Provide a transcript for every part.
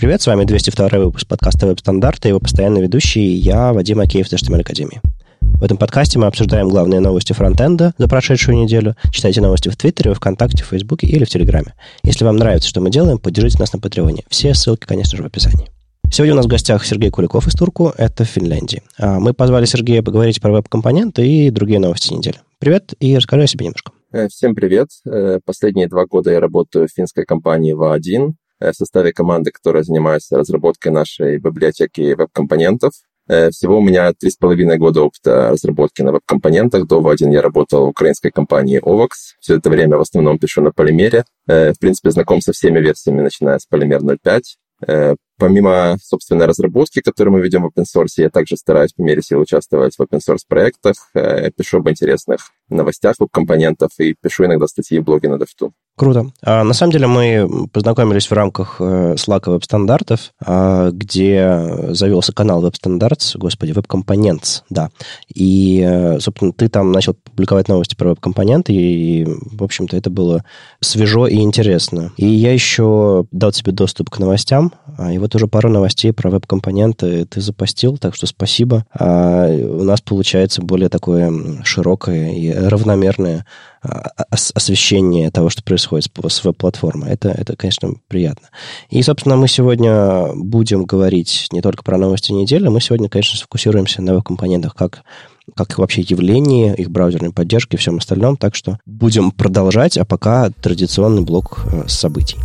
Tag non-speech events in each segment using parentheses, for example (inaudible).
Привет, с вами 202 выпуск подкаста «Веб-стандарты» его постоянный ведущий я, Вадим Акеев из HTML Академии. В этом подкасте мы обсуждаем главные новости фронтенда за прошедшую неделю. Читайте новости в Твиттере, ВКонтакте, Фейсбуке или в Телеграме. Если вам нравится, что мы делаем, поддержите нас на Патреоне. Все ссылки, конечно же, в описании. Сегодня у нас в гостях Сергей Куликов из Турку, это в Финляндии. А мы позвали Сергея поговорить про веб-компоненты и другие новости недели. Привет, и расскажи о себе немножко. Э, всем привет. Э, последние два года я работаю в финской компании ВА1. Э, в составе команды, которая занимается разработкой нашей библиотеки веб-компонентов. Э, всего у меня три с половиной года опыта разработки на веб-компонентах. До В1 я работал в украинской компании Ovox. Все это время в основном пишу на полимере. Э, в принципе, знаком со всеми версиями, начиная с полимер 0.5. Помимо собственной разработки, которую мы ведем в open source, я также стараюсь по мере сил участвовать в open source проектах, пишу об интересных новостях веб-компонентов и пишу иногда статьи в блоге на DevTool. Круто. А, на самом деле мы познакомились в рамках э, Slack веб-стандартов, а, где завелся канал веб-стандартс, господи, веб-компонентс, да. И, э, собственно, ты там начал публиковать новости про веб-компоненты, и, в общем-то, это было свежо и интересно. И я еще дал тебе доступ к новостям, а, и вот уже пару новостей про веб-компоненты ты запостил, так что спасибо. А, у нас получается более такое широкое и равномерное освещение того, что происходит с веб-платформой. Это, это, конечно, приятно. И, собственно, мы сегодня будем говорить не только про новости недели, мы сегодня, конечно, сфокусируемся на веб-компонентах как как вообще явление, их браузерной поддержки и всем остальном. Так что будем продолжать, а пока традиционный блок э, событий.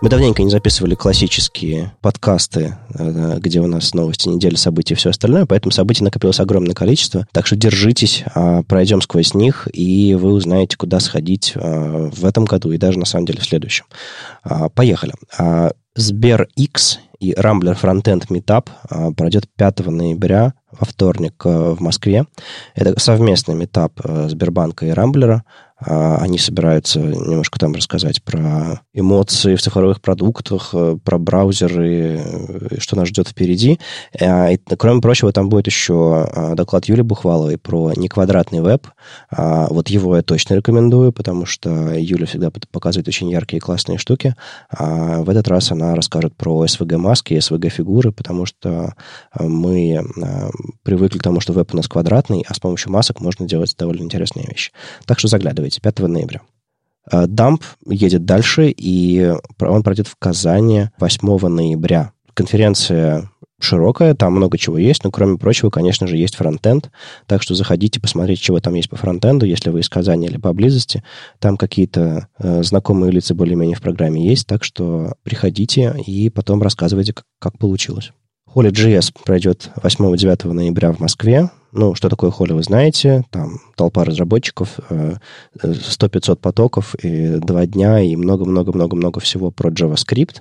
Мы давненько не записывали классические подкасты, э, где у нас новости недели, события и все остальное, поэтому событий накопилось огромное количество. Так что держитесь, а, пройдем сквозь них, и вы узнаете, куда сходить а, в этом году и даже, на самом деле, в следующем. А, поехали. Сбер X и Rambler Frontend Meetup пройдет 5 ноября во вторник э, в Москве. Это совместный метап э, Сбербанка и Рамблера. А, они собираются немножко там рассказать про эмоции в цифровых продуктах, э, про браузеры, что нас ждет впереди. А, и, кроме прочего, там будет еще а, доклад Юли Бухваловой про неквадратный веб. Вот его я точно рекомендую, потому что Юля всегда показывает очень яркие и классные штуки. А в этот раз она расскажет про SVG-маски и SVG-фигуры, потому что мы привыкли к тому, что веб у нас квадратный, а с помощью масок можно делать довольно интересные вещи. Так что заглядывайте, 5 ноября. Дамп едет дальше, и он пройдет в Казани 8 ноября. Конференция широкая, там много чего есть, но, кроме прочего, конечно же, есть фронтенд, так что заходите посмотреть, чего там есть по фронтенду, если вы из Казани или поблизости. Там какие-то э, знакомые лица более-менее в программе есть, так что приходите и потом рассказывайте, как, как получилось. Holy.js пройдет 8-9 ноября в Москве. Ну, что такое Holy, вы знаете. Там толпа разработчиков, 100-500 э, потоков, и два дня, и много-много-много-много всего про JavaScript.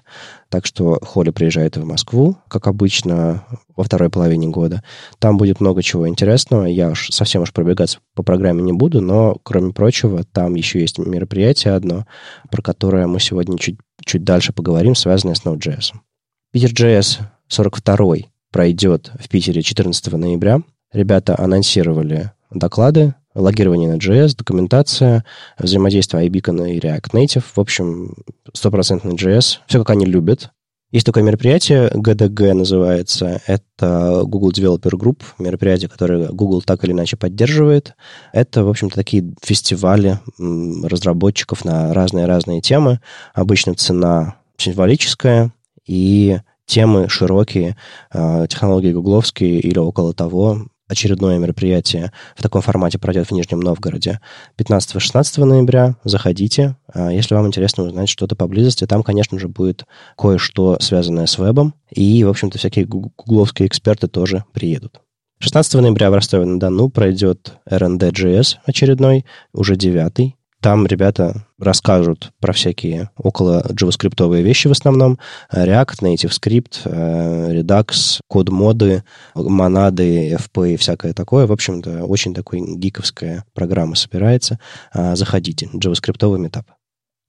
Так что Holy приезжает в Москву, как обычно, во второй половине года. Там будет много чего интересного. Я уж совсем уж пробегаться по программе не буду, но, кроме прочего, там еще есть мероприятие одно, про которое мы сегодня чуть, чуть дальше поговорим, связанное с Node.js. Peter.js 42 пройдет в Питере 14 ноября. Ребята анонсировали доклады, логирование на JS, документация, взаимодействие iBeacon и React Native. В общем, стопроцентный JS. Все, как они любят. Есть такое мероприятие, GDG называется. Это Google Developer Group, мероприятие, которое Google так или иначе поддерживает. Это, в общем-то, такие фестивали разработчиков на разные-разные темы. Обычно цена символическая, и темы широкие, а, технологии гугловские или около того. Очередное мероприятие в таком формате пройдет в Нижнем Новгороде 15-16 ноября. Заходите, а, если вам интересно узнать что-то поблизости. Там, конечно же, будет кое-что связанное с вебом. И, в общем-то, всякие гугловские эксперты тоже приедут. 16 ноября в Ростове-на-Дону пройдет RND.js очередной, уже девятый. Там ребята расскажут про всякие около JavaScript вещи в основном. React, Native Script, э, Redux, код-моды, монады, FP и всякое такое. В общем-то, очень такой гиковская программа собирается. А, заходите. JavaScript метап.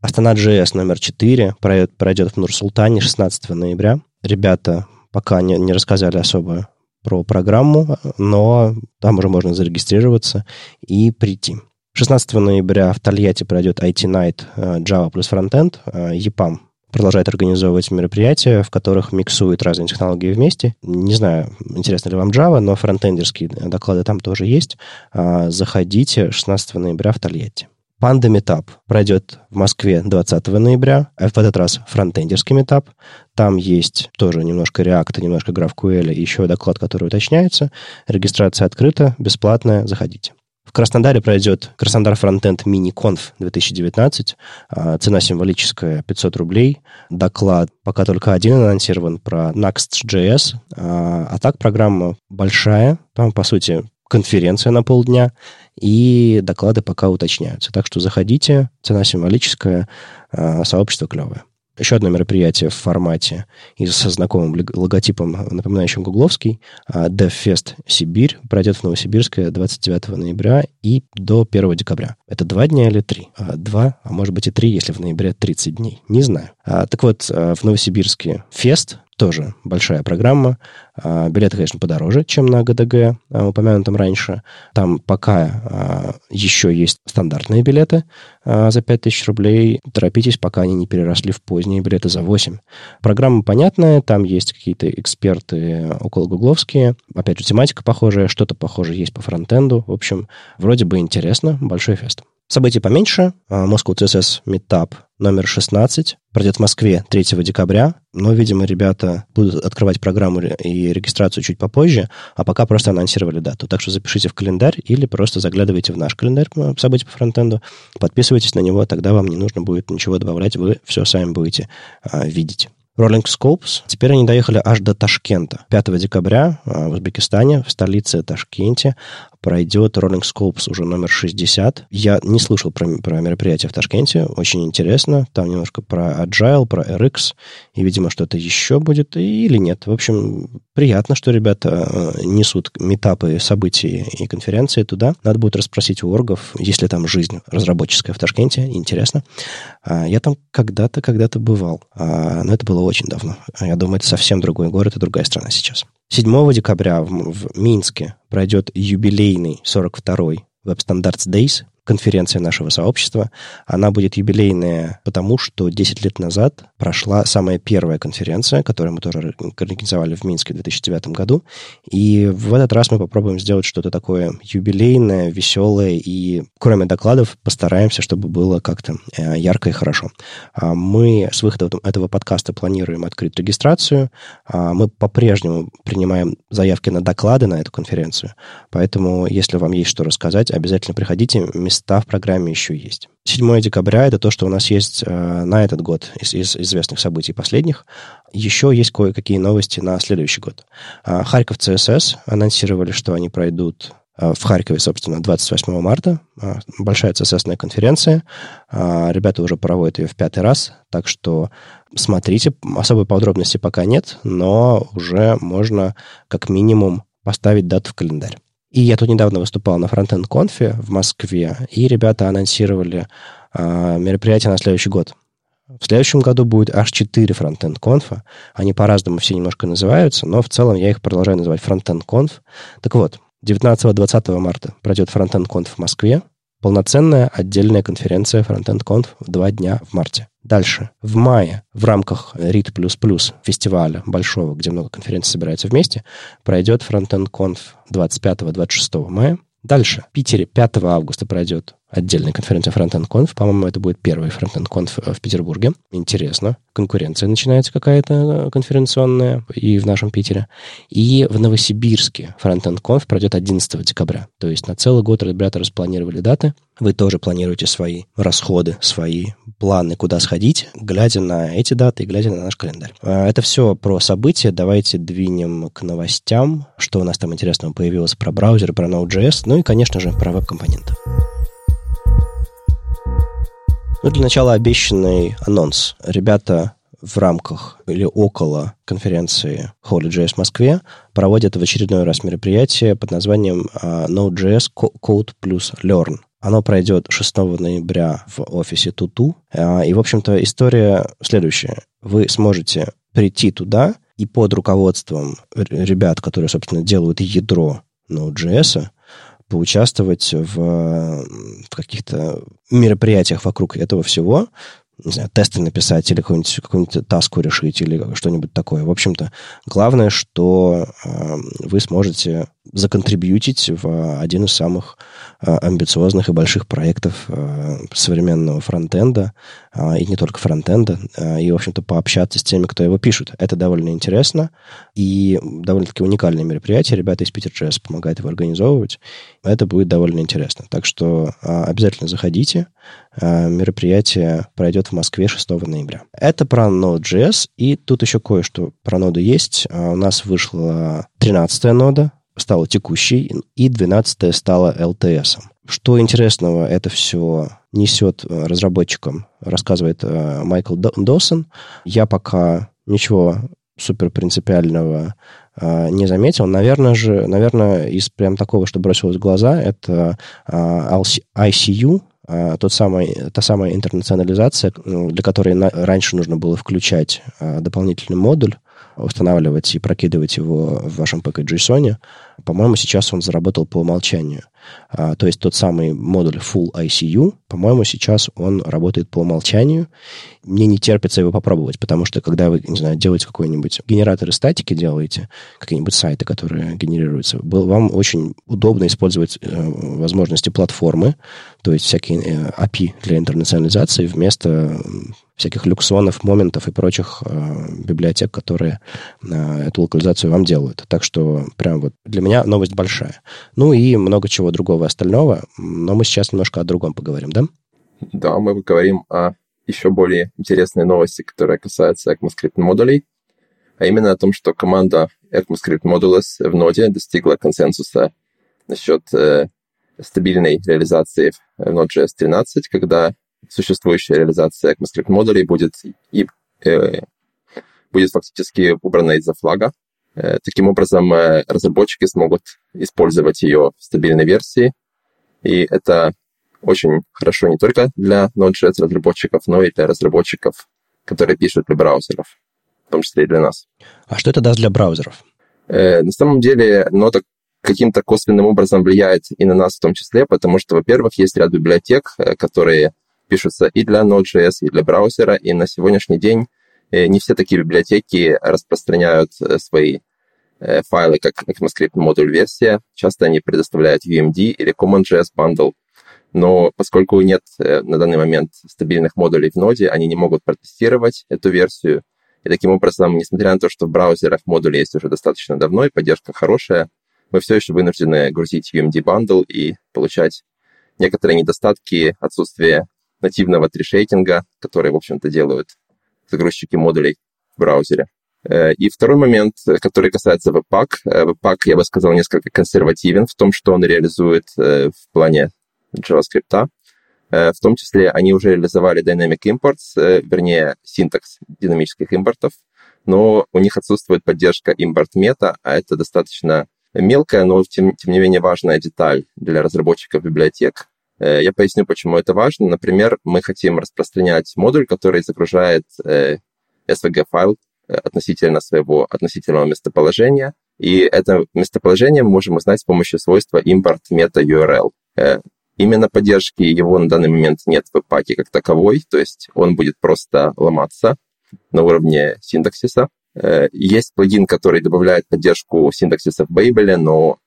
Астана.js номер 4 пройдет в Нур-Султане 16 ноября. Ребята пока не, не рассказали особо про программу, но там уже можно зарегистрироваться и прийти. 16 ноября в Тольятти пройдет IT Night э, Java плюс Frontend. EPAM продолжает организовывать мероприятия, в которых миксуют разные технологии вместе. Не знаю, интересно ли вам Java, но фронтендерские доклады там тоже есть. Заходите 16 ноября в Тольятти. Панда Метап пройдет в Москве 20 ноября, а в этот раз фронтендерский метап. Там есть тоже немножко React, немножко GraphQL и еще доклад, который уточняется. Регистрация открыта, бесплатная, заходите. В Краснодаре пройдет Краснодар Фронтенд Мини Конф 2019. А, цена символическая 500 рублей. Доклад пока только один анонсирован про Next.js. А, а так программа большая. Там, по сути, конференция на полдня, и доклады пока уточняются. Так что заходите, цена символическая, а, сообщество клевое. Еще одно мероприятие в формате и со знакомым логотипом, напоминающим гугловский, а, DevFest Сибирь, пройдет в Новосибирске 29 ноября и до 1 декабря. Это два дня или три? А, два, а может быть и три, если в ноябре 30 дней. Не знаю. Так вот, в Новосибирске фест тоже большая программа. А, билеты, конечно, подороже, чем на ГДГ, а, упомянутом раньше. Там пока а, еще есть стандартные билеты за 5000 рублей. Торопитесь, пока они не переросли в поздние билеты за 8. Программа понятная, там есть какие-то эксперты около гугловские. Опять же, тематика похожая, что-то похожее есть по фронтенду. В общем, вроде бы интересно, большой фест. Событий поменьше. Moscow CSS Meetup номер 16 пройдет в Москве 3 декабря, но, видимо, ребята будут открывать программу и регистрацию чуть попозже, а пока просто анонсировали дату. Так что запишите в календарь или просто заглядывайте в наш календарь событий по фронтенду, подписывайтесь на него, тогда вам не нужно будет ничего добавлять, вы все сами будете а, видеть. Rolling Scopes. Теперь они доехали аж до Ташкента. 5 декабря а, в Узбекистане, в столице Ташкенте, пройдет Rolling Scopes уже номер 60. Я не слышал про, про мероприятие в Ташкенте. Очень интересно. Там немножко про Agile, про RX. И, видимо, что-то еще будет. Или нет. В общем, приятно, что ребята э, несут метапы, события и конференции туда. Надо будет расспросить у оргов, есть ли там жизнь разработческая в Ташкенте. Интересно. А, я там когда-то, когда-то бывал. А, но это было очень давно. Я думаю, это совсем другой город и другая страна сейчас. 7 декабря в, в Минске пройдет юбилейный 42-й Web Standards Days, конференция нашего сообщества. Она будет юбилейная, потому что 10 лет назад прошла самая первая конференция, которую мы тоже организовали в Минске в 2009 году. И в этот раз мы попробуем сделать что-то такое юбилейное, веселое, и кроме докладов постараемся, чтобы было как-то э, ярко и хорошо. А мы с выхода этого подкаста планируем открыть регистрацию. А мы по-прежнему принимаем заявки на доклады на эту конференцию. Поэтому, если вам есть что рассказать, обязательно приходите в программе еще есть. 7 декабря — это то, что у нас есть э, на этот год из, из известных событий последних. Еще есть кое-какие новости на следующий год. Э, Харьков ЦСС анонсировали, что они пройдут э, в Харькове, собственно, 28 марта. Э, большая ЦССная конференция. Э, ребята уже проводят ее в пятый раз, так что смотрите. Особой подробности пока нет, но уже можно как минимум поставить дату в календарь. И я тут недавно выступал на фронтенд конфе в Москве, и ребята анонсировали э, мероприятие на следующий год. В следующем году будет аж 4 фронтенд конфа. Они по-разному все немножко называются, но в целом я их продолжаю называть фронтенд конф. Так вот, 19-20 марта пройдет фронтенд конф в Москве. Полноценная отдельная конференция Frontend Conf в два дня в марте. Дальше. В мае в рамках RIT++ фестиваля большого, где много конференций собираются вместе, пройдет Frontend Conf 25-26 мая. Дальше. В Питере 5 августа пройдет отдельная конференция Frontend Conf. По-моему, это будет первый Frontend Conf э, в Петербурге. Интересно. Конкуренция начинается какая-то э, конференционная и в нашем Питере. И в Новосибирске Frontend Conf пройдет 11 декабря. То есть на целый год ребята распланировали даты. Вы тоже планируете свои расходы, свои планы, куда сходить, глядя на эти даты и глядя на наш календарь. Э, это все про события. Давайте двинем к новостям. Что у нас там интересного появилось про браузеры, про Node.js, ну и, конечно же, про веб-компоненты. Ну, для начала обещанный анонс. Ребята в рамках или около конференции HolyJS в Москве проводят в очередной раз мероприятие под названием uh, Node.js Code plus Learn. Оно пройдет 6 ноября в офисе Туту. Uh, и, в общем-то, история следующая. Вы сможете прийти туда и под руководством ребят, которые, собственно, делают ядро Node.js, поучаствовать в, в каких-то мероприятиях вокруг этого всего, не знаю, тесты написать или какую-нибудь, какую-нибудь таску решить или что-нибудь такое. В общем-то, главное, что э, вы сможете законтрибьютить в один из самых э, амбициозных и больших проектов э, современного фронтенда, э, и не только фронтенда, э, и, в общем-то, пообщаться с теми, кто его пишет. Это довольно интересно и довольно-таки уникальное мероприятие. Ребята из Питер JS помогают его организовывать. Это будет довольно интересно. Так что э, обязательно заходите. Э, мероприятие пройдет в Москве 6 ноября. Это про Node.js, и тут еще кое-что про ноду есть. У нас вышла 13 нода, стала текущей, и 12 стала LTS. Что интересного это все несет разработчикам, рассказывает э, Майкл Досон. Я пока ничего супер принципиального э, не заметил. Наверное же, наверное, из прям такого, что бросилось в глаза, это э, ICU, тот самый, та самая интернационализация, ну, для которой на, раньше нужно было включать дополнительный модуль, устанавливать и прокидывать его в вашем package.json, по-моему, сейчас он заработал по умолчанию. А, то есть тот самый модуль Full ICU, по-моему, сейчас он работает по умолчанию. Мне не терпится его попробовать, потому что когда вы, не знаю, делаете какой-нибудь генераторы статики, делаете какие-нибудь сайты, которые генерируются, вам очень удобно использовать э, возможности платформы, то есть всякие э, API для интернационализации вместо всяких люксонов, моментов и прочих э, библиотек, которые э, эту локализацию вам делают. Так что прям вот для меня новость большая. Ну и много чего другого остального, но мы сейчас немножко о другом поговорим, да? Да, мы поговорим о еще более интересной новости, которая касается ECMAScript модулей, а именно о том, что команда ECMAScript Modules в ноде достигла консенсуса насчет э, стабильной реализации в Node.js 13, когда существующая реализация ECMAScript модулей будет и э, будет фактически убрана из-за флага. Э, таким образом, э, разработчики смогут использовать ее в стабильной версии, и это очень хорошо не только для Node.js разработчиков, но и для разработчиков, которые пишут для браузеров, в том числе и для нас. А что это даст для браузеров? Э, на самом деле, нода каким-то косвенным образом влияет и на нас в том числе, потому что, во-первых, есть ряд библиотек, которые пишутся и для Node.js, и для браузера, и на сегодняшний день не все такие библиотеки распространяют свои файлы как ECMAScript модуль версия. Часто они предоставляют UMD или CommonJS bundle. Но поскольку нет на данный момент стабильных модулей в ноде, они не могут протестировать эту версию. И таким образом, несмотря на то, что в браузерах модули есть уже достаточно давно и поддержка хорошая, мы все еще вынуждены грузить UMD bundle и получать некоторые недостатки, отсутствие нативного трешейкинга, который, в общем-то, делают загрузчики модулей в браузере. Э, и второй момент, который касается Webpack. Э, Webpack, я бы сказал, несколько консервативен в том, что он реализует э, в плане JavaScript. В том числе они уже реализовали Dynamic Imports, вернее, синтакс динамических импортов, но у них отсутствует поддержка импорт мета, а это достаточно мелкая, но тем, тем не менее важная деталь для разработчиков библиотек, Э, я поясню, почему это важно. Например, мы хотим распространять модуль, который загружает SVG-файл э, относительно своего относительного местоположения. И это местоположение мы можем узнать с помощью свойства import meta URL. Э, именно поддержки его на данный момент нет в паке как таковой, то есть он будет просто ломаться на уровне синтаксиса. Есть плагин, который добавляет поддержку синтаксиса в Babel, но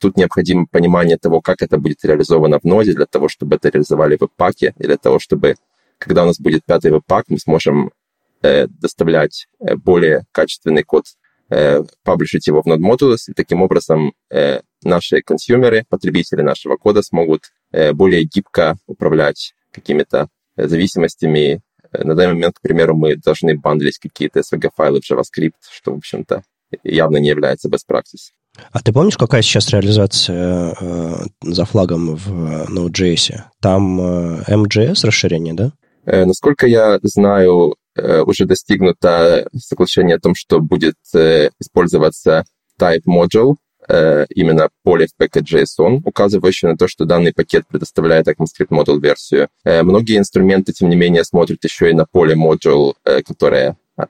Тут необходимо понимание того, как это будет реализовано в ноде, для того, чтобы это реализовали в паке и для того, чтобы, когда у нас будет пятый веб-пак, мы сможем э, доставлять э, более качественный код, э, паблишить его в Node Modules, и таким образом э, наши консюмеры, потребители нашего кода смогут э, более гибко управлять какими-то зависимостями. На данный момент, к примеру, мы должны бандлить какие-то SVG-файлы в JavaScript, что, в общем-то, явно не является best practice. А ты помнишь, какая сейчас реализация э, за флагом в Node.js? Там э, MJS расширение, да? Э, насколько я знаю, уже достигнуто соглашение о том, что будет э, использоваться type module, э, именно поле в package.json, указывающее на то, что данный пакет предоставляет ECMAScript module версию. Э, многие инструменты, тем не менее, смотрят еще и на поле module, э, которое э,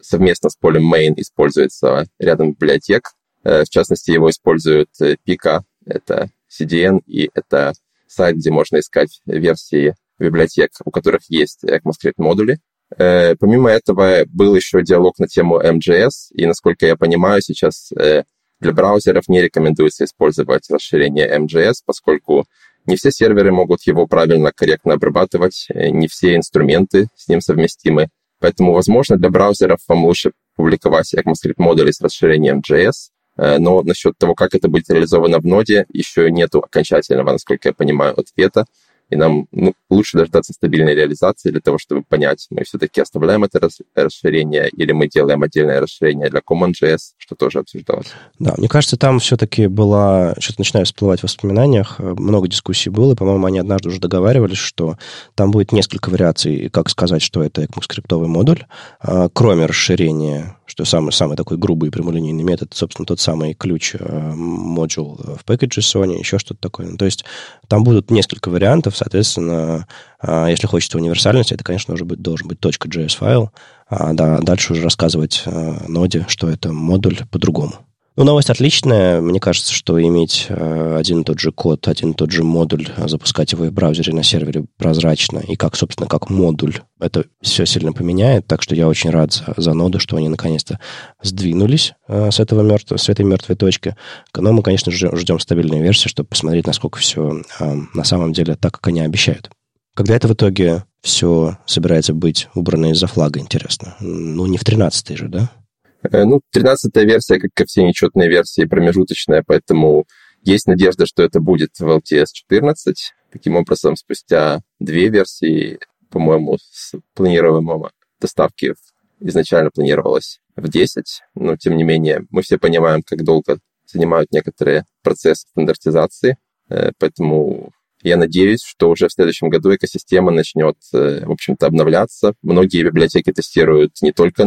совместно с полем main используется рядом библиотек. Э, в частности, его используют Pika, э, это CDN, и это сайт, где можно искать версии библиотек, у которых есть ECMAScript модули. Э, помимо этого был еще диалог на тему MJS, и, насколько я понимаю, сейчас э, для браузеров не рекомендуется использовать расширение MJS, поскольку не все серверы могут его правильно, корректно обрабатывать, э, не все инструменты с ним совместимы. Поэтому, возможно, для браузеров вам лучше публиковать ECMAScript модули с расширением JS, но насчет того, как это будет реализовано в ноде, еще нет окончательного, насколько я понимаю, ответа и нам ну, лучше дождаться стабильной реализации для того, чтобы понять, мы все-таки оставляем это расширение или мы делаем отдельное расширение для CommonJS, что тоже обсуждалось. Да, мне кажется, там все-таки была, что-то начинаю всплывать в воспоминаниях, много дискуссий было, по-моему, они однажды уже договаривались, что там будет несколько вариаций, как сказать, что это ECMAScript модуль, а, кроме расширения что самый, самый такой грубый прямолинейный метод, собственно, тот самый ключ э, модул в пакетже Sony, еще что-то такое. Ну, то есть там будут несколько вариантов, соответственно, э, если хочется универсальности, это, конечно, уже быть, должен быть .js файл, а да, дальше уже рассказывать э, ноде, что это модуль по-другому. Ну, новость отличная. Мне кажется, что иметь э, один и тот же код, один и тот же модуль, а запускать его в браузере на сервере прозрачно, и как, собственно, как модуль, это все сильно поменяет. Так что я очень рад за, за ноду, что они наконец-то сдвинулись э, с, этого мертв... с этой мертвой точки. Но мы, конечно, ждем, ждем стабильной версии, чтобы посмотреть, насколько все э, на самом деле так, как они обещают. Когда это в итоге все собирается быть убрано из-за флага, интересно? Ну, не в 13-й же, да? Э, ну, 13-я версия, как и все нечетные версии, промежуточная, поэтому есть надежда, что это будет в LTS 14. Таким образом, спустя две версии, по-моему, с планируемого доставки изначально планировалось в 10, но, тем не менее, мы все понимаем, как долго занимают некоторые процессы стандартизации, э, поэтому я надеюсь, что уже в следующем году экосистема начнет, э, в общем-то, обновляться. Многие библиотеки тестируют не только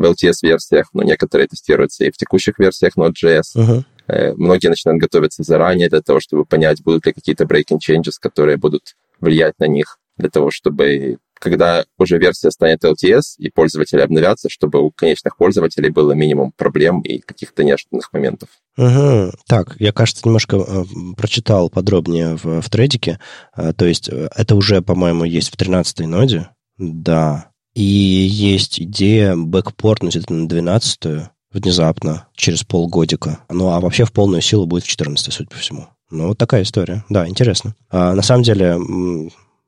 в LTS-версиях, но некоторые тестируются и в текущих версиях Node.js. Uh-huh. Многие начинают готовиться заранее для того, чтобы понять, будут ли какие-то breaking changes, которые будут влиять на них, для того, чтобы когда уже версия станет LTS и пользователи обновятся, чтобы у конечных пользователей было минимум проблем и каких-то неожиданных моментов. Угу. Так, я, кажется, немножко э, прочитал подробнее в, в тредике. Э, то есть э, это уже, по-моему, есть в 13-й ноде. Да, и есть идея бэкпортнуть это на 12-ю внезапно, через полгодика. Ну, а вообще в полную силу будет в 14 судя по всему. Ну, вот такая история. Да, интересно. А, на самом деле,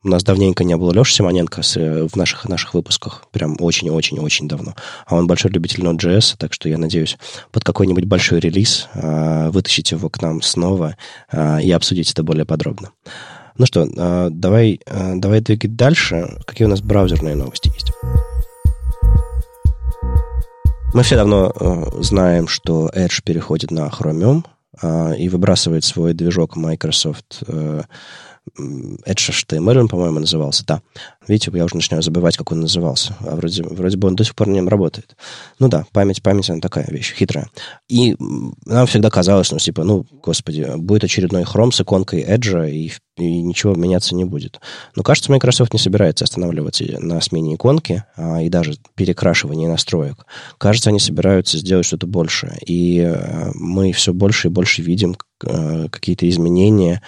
у нас давненько не было Леши Симоненко с, в наших, наших выпусках. Прям очень-очень-очень давно. А он большой любитель Node.js, так что я надеюсь, под какой-нибудь большой релиз а, вытащить его к нам снова а, и обсудить это более подробно. Ну что, а, давай, а, давай двигать дальше. Какие у нас браузерные новости есть? Мы все давно а, знаем, что Edge переходит на Chromium и выбрасывает свой движок Microsoft Edge HTML, он, по-моему, назывался, да. Видите, я уже начинаю забывать, как он назывался. А вроде, вроде бы он до сих пор на нем работает. Ну да, память, память, она такая вещь, хитрая. И нам всегда казалось, ну, типа, ну, господи, будет очередной Chrome с иконкой Edge, и, и ничего меняться не будет. Но, кажется, Microsoft не собирается останавливаться на смене иконки а, и даже перекрашивании настроек. Кажется, они собираются сделать что-то большее. И а, мы все больше и больше видим а, какие-то изменения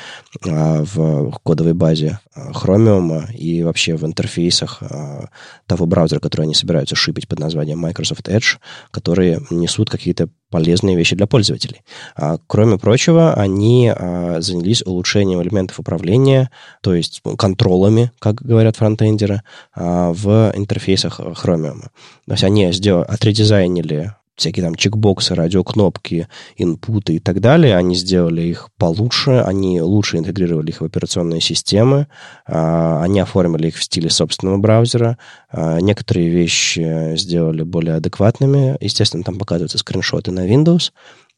а, в кодовой базе Chromium и вообще в интерфейсах э, того браузера, который они собираются шипить под названием Microsoft Edge, которые несут какие-то полезные вещи для пользователей. А, кроме прочего, они а, занялись улучшением элементов управления, то есть контролами, как говорят фронтендеры, а, в интерфейсах Chromium. То есть они сделали, отредизайнили всякие там чекбоксы, радиокнопки, инпуты и так далее, они сделали их получше, они лучше интегрировали их в операционные системы, а, они оформили их в стиле собственного браузера, а, некоторые вещи сделали более адекватными, естественно, там показываются скриншоты на Windows,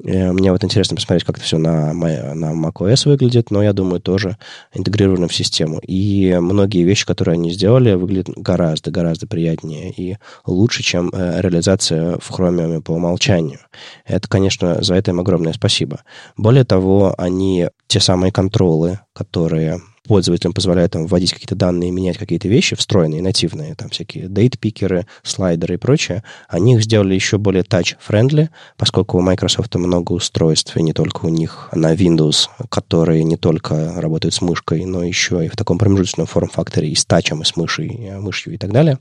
мне вот интересно посмотреть, как это все на, на macOS выглядит, но я думаю, тоже интегрировано в систему. И многие вещи, которые они сделали, выглядят гораздо-гораздо приятнее и лучше, чем э, реализация в Chromium по умолчанию. Это, конечно, за это им огромное спасибо. Более того, они те самые контролы, которые пользователям позволяют там вводить какие-то данные, менять какие-то вещи, встроенные, нативные, там всякие дейт-пикеры, слайдеры и прочее, они их сделали еще более touch-friendly, поскольку у Microsoft много устройств, и не только у них на Windows, которые не только работают с мышкой, но еще и в таком промежуточном форм-факторе и с тачем, и с мышей, и мышью и так далее.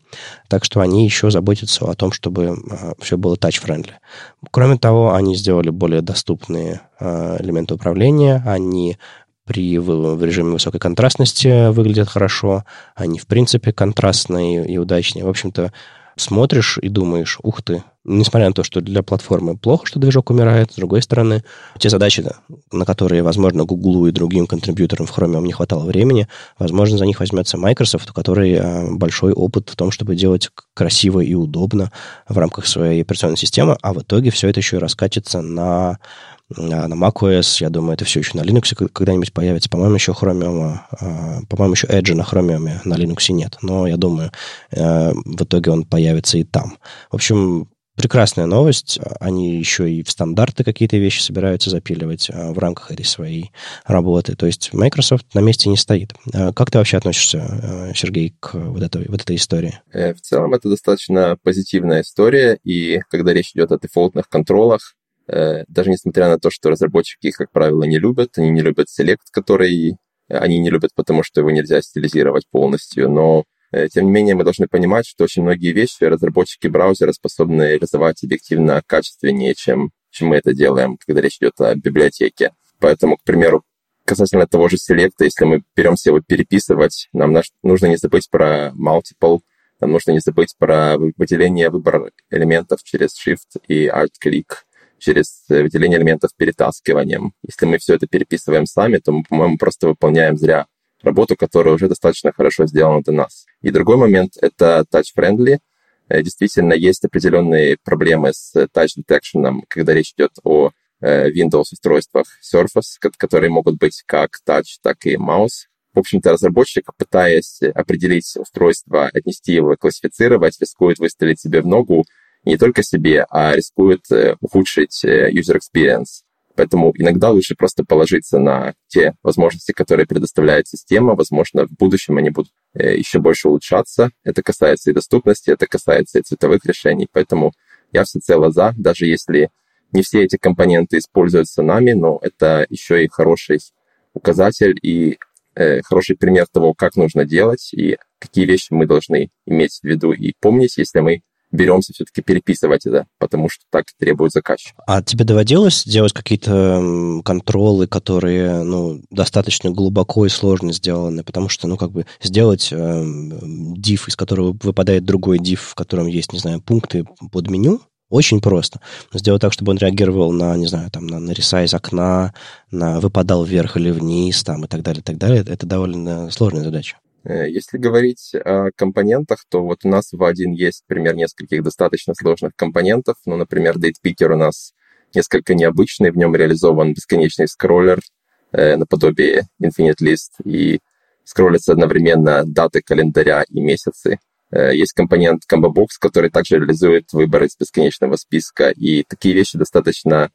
Так что они еще заботятся о том, чтобы а, все было touch-friendly. Кроме того, они сделали более доступные а, элементы управления, они при в режиме высокой контрастности выглядят хорошо, они в принципе контрастные и удачные. В общем-то, смотришь и думаешь, ух ты, несмотря на то, что для платформы плохо, что движок умирает, с другой стороны, те задачи, на которые, возможно, Google и другим контрибьюторам в Chromium не хватало времени, возможно, за них возьмется Microsoft, у которой а, большой опыт в том, чтобы делать красиво и удобно в рамках своей операционной системы, а в итоге все это еще и раскатится на на macOS, я думаю, это все еще на Linux когда-нибудь появится. По-моему, еще Chromium, а, по-моему, еще Edge на Chromium на Linux нет. Но я думаю, э, в итоге он появится и там. В общем, прекрасная новость. Они еще и в стандарты какие-то вещи собираются запиливать а, в рамках этой своей работы. То есть Microsoft на месте не стоит. А как ты вообще относишься, Сергей, к вот этой, вот этой истории? Э, в целом это достаточно позитивная история, и когда речь идет о дефолтных контролах, Э, даже несмотря на то, что разработчики их, как правило, не любят, они не любят селект, который они не любят, потому что его нельзя стилизировать полностью, но э, тем не менее, мы должны понимать, что очень многие вещи разработчики браузера способны реализовать объективно качественнее, чем, чем мы это делаем, когда речь идет о библиотеке. Поэтому, к примеру, касательно того же селекта, если мы беремся его переписывать, нам нужно не забыть про multiple, нам нужно не забыть про выделение выбора элементов через Shift и Alt-клик через э, выделение элементов перетаскиванием. Если мы все это переписываем сами, то мы, по-моему, просто выполняем зря работу, которая уже достаточно хорошо сделана для нас. И другой момент — это touch-friendly. Э, действительно, есть определенные проблемы с touch detection, когда речь идет о э, Windows-устройствах Surface, которые могут быть как touch, так и mouse. В общем-то, разработчик, пытаясь определить устройство, отнести его, классифицировать, рискует выставить себе в ногу не только себе, а рискует э, ухудшить э, user experience. Поэтому иногда лучше просто положиться на те возможности, которые предоставляет система. Возможно, в будущем они будут э, еще больше улучшаться. Это касается и доступности, это касается и цветовых решений. Поэтому я всецело за, даже если не все эти компоненты используются нами, но это еще и хороший указатель и э, хороший пример того, как нужно делать и какие вещи мы должны иметь в виду и помнить, если мы беремся все-таки переписывать это, потому что так требует заказчик. А тебе доводилось делать какие-то контролы, которые, ну, достаточно глубоко и сложно сделаны? Потому что, ну, как бы сделать э, div, из которого выпадает другой div, в котором есть, не знаю, пункты под меню, очень просто. Сделать так, чтобы он реагировал на, не знаю, там, на, на ресайз окна, на выпадал вверх или вниз, там, и так далее, и так далее. Это довольно сложная задача. Э, если говорить о компонентах, то вот у нас в один есть пример нескольких достаточно сложных компонентов. Ну, например, DatePicker у нас несколько необычный, в нем реализован бесконечный скроллер э, наподобие Infinite List, и скроллятся одновременно даты календаря и месяцы. Э, есть компонент Combo Box, который также реализует выбор из бесконечного списка, и такие вещи достаточно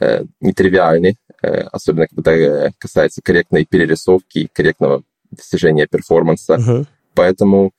э, нетривиальны, э, особенно когда касается корректной перерисовки и корректного достижения перформанса. Uh-huh. Поэтому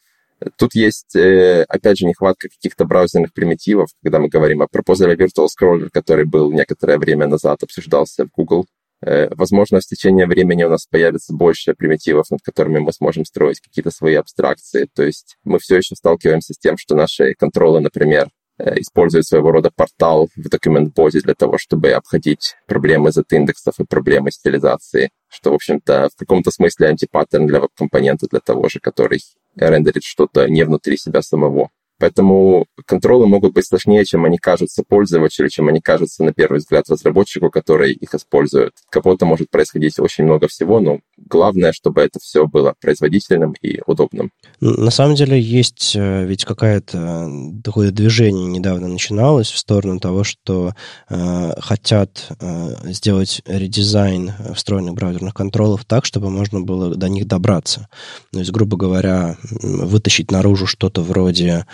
тут есть, э, опять же, нехватка каких-то браузерных примитивов, когда мы говорим о Proposal Virtual Scroller, который был некоторое время назад, обсуждался в Google. Э, возможно, в течение времени у нас появится больше примитивов, над которыми мы сможем строить какие-то свои абстракции. То есть мы все еще сталкиваемся с тем, что наши контролы, например, Э, использует своего рода портал в документ-бозе для того, чтобы обходить проблемы Z-индексов и проблемы стилизации, что, в общем-то, в каком-то смысле антипаттерн для веб-компонента для того же, который рендерит что-то не внутри себя самого. Поэтому контролы могут быть сложнее, чем они кажутся пользователю, чем они кажутся на первый взгляд разработчику, который их использует. Кого-то может происходить очень много всего, но главное, чтобы это все было производительным и удобным. На самом деле есть э, ведь какое-то э, такое движение недавно начиналось в сторону того, что э, хотят э, сделать редизайн встроенных браузерных контролов так, чтобы можно было до них добраться. То есть, грубо говоря, вытащить наружу что-то вроде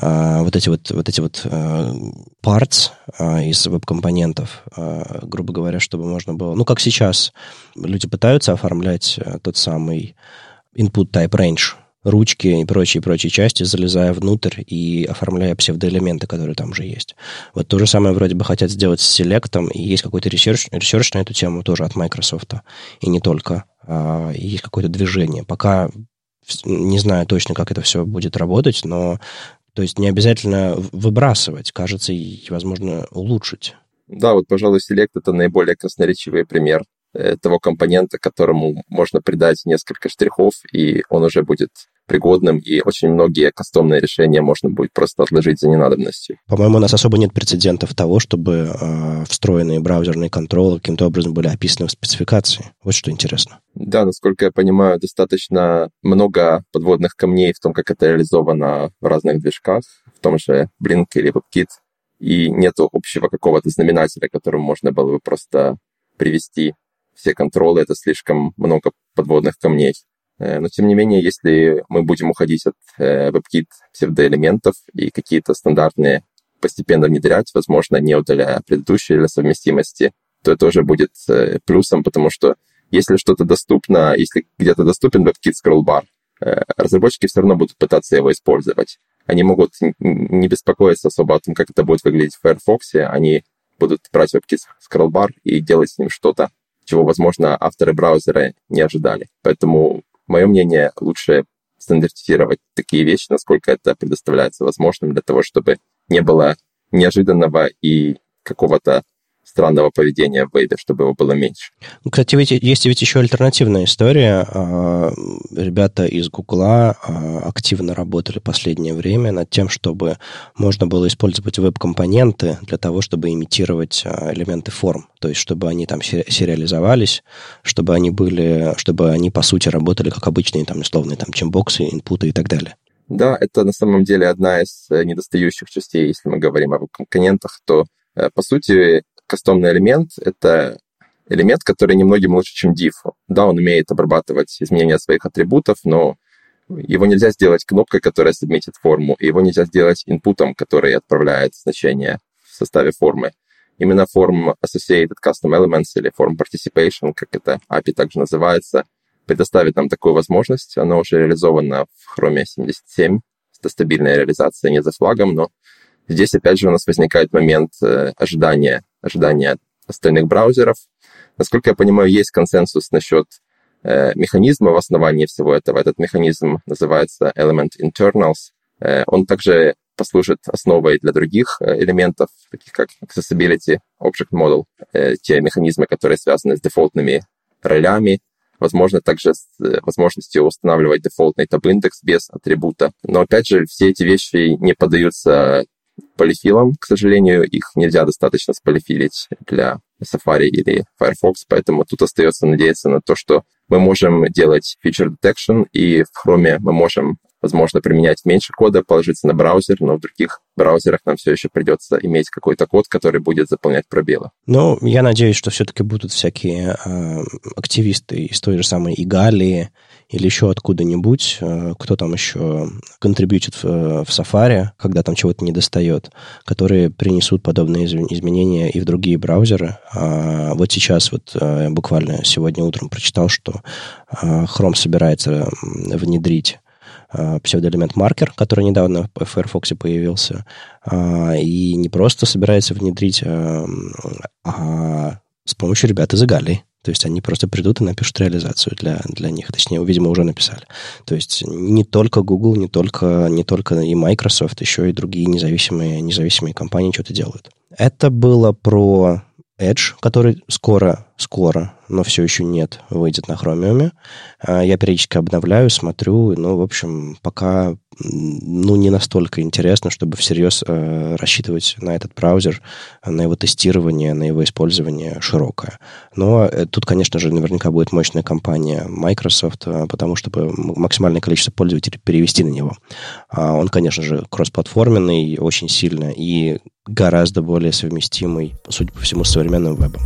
а, вот эти вот, вот эти вот а, parts а, из веб-компонентов, грубо говоря, чтобы можно было... Ну, как сейчас люди пытаются оформлять тот самый input type range, ручки и прочие-прочие части, залезая внутрь и оформляя псевдоэлементы, которые там уже есть. Вот то же самое вроде бы хотят сделать с select ом, и есть какой-то research, research на эту тему тоже от Microsoft, и не только. Есть какое-то движение. Пока не знаю точно, как это все будет работать, но то есть не обязательно выбрасывать, кажется, и, возможно, улучшить. Да, вот, пожалуй, Select — это наиболее красноречивый пример того компонента, которому можно придать несколько штрихов, и он уже будет пригодным, и очень многие кастомные решения можно будет просто отложить за ненадобностью. По-моему, у нас особо нет прецедентов того, чтобы э, встроенные браузерные контролы каким-то образом были описаны в спецификации. Вот что интересно. Да, насколько я понимаю, достаточно много подводных камней в том, как это реализовано в разных движках, в том же Blink или WebKit, и нету общего какого-то знаменателя, которому можно было бы просто привести все контролы. Это слишком много подводных камней. Э, но, тем не менее, если мы будем уходить от э, WebKit псевдоэлементов и какие-то стандартные постепенно внедрять, возможно, не удаляя предыдущие для совместимости, то это уже будет э, плюсом, потому что если что-то доступно, если где-то доступен WebKit Scroll Bar, разработчики все равно будут пытаться его использовать. Они могут не беспокоиться особо о том, как это будет выглядеть в Firefox, они будут брать WebKit Scroll Bar и делать с ним что-то, чего, возможно, авторы браузера не ожидали. Поэтому Мое мнение, лучше стандартизировать такие вещи, насколько это предоставляется возможным для того, чтобы не было неожиданного и какого-то странного поведения в вебе, чтобы его было меньше. Ну, кстати, ведь есть ведь еще альтернативная история. А, ребята из Гугла а, активно работали последнее время над тем, чтобы можно было использовать веб-компоненты для того, чтобы имитировать а, элементы форм. То есть, чтобы они там сериализовались, чтобы они были, чтобы они, по сути, работали как обычные, там, условные, там, чембоксы, инпуты и так далее. Да, это на самом деле одна из э, недостающих частей, если мы говорим об компонентах, то э, по сути, кастомный элемент — это элемент, который немногим лучше, чем div. Да, он умеет обрабатывать изменения своих атрибутов, но его нельзя сделать кнопкой, которая сабмитит форму, и его нельзя сделать инпутом, который отправляет значение в составе формы. Именно форм Associated Custom Elements или форм Participation, как это API также называется, предоставит нам такую возможность. Она уже реализована в Chrome 77. Это стабильная реализация не за флагом, но здесь опять же у нас возникает момент э, ожидания ожидания остальных браузеров. Насколько я понимаю, есть консенсус насчет э, механизма в основании всего этого. Этот механизм называется Element Internals. Э, он также послужит основой для других э, элементов, таких как Accessibility Object Model, э, те механизмы, которые связаны с дефолтными ролями, возможно, также с э, возможностью устанавливать дефолтный таб-индекс без атрибута. Но, опять же, все эти вещи не поддаются полифилом. К сожалению, их нельзя достаточно сполифилить для Safari или Firefox, поэтому тут остается надеяться на то, что мы можем делать feature detection, и в Chrome мы можем возможно, применять меньше кода, на браузер, но в других браузерах нам все еще придется иметь какой-то код, который будет заполнять пробелы. Ну, я надеюсь, что все-таки будут всякие э, активисты из той же самой Игалии или еще откуда-нибудь, э, кто там еще контрибьютит в, в Safari, когда там чего-то не достает, которые принесут подобные изменения и в другие браузеры. А вот сейчас вот э, буквально сегодня утром прочитал, что э, Chrome собирается внедрить псевдоэлемент маркер, который недавно в Firefox появился, а, и не просто собирается внедрить, а, а с помощью ребят из Игалии. То есть они просто придут и напишут реализацию для, для них. Точнее, видимо, уже написали. То есть не только Google, не только, не только и Microsoft, еще и другие независимые, независимые компании что-то делают. Это было про Edge, который скоро, скоро, но все еще нет, выйдет на Chromium. А, я периодически обновляю, смотрю, ну, в общем, пока ну, не настолько интересно, чтобы всерьез э, рассчитывать на этот браузер, на его тестирование, на его использование широкое. Но э, тут, конечно же, наверняка будет мощная компания Microsoft, э, потому чтобы максимальное количество пользователей перевести на него. А он, конечно же, кроссплатформенный, очень сильно и гораздо более совместимый, судя по всему, с современным вебом.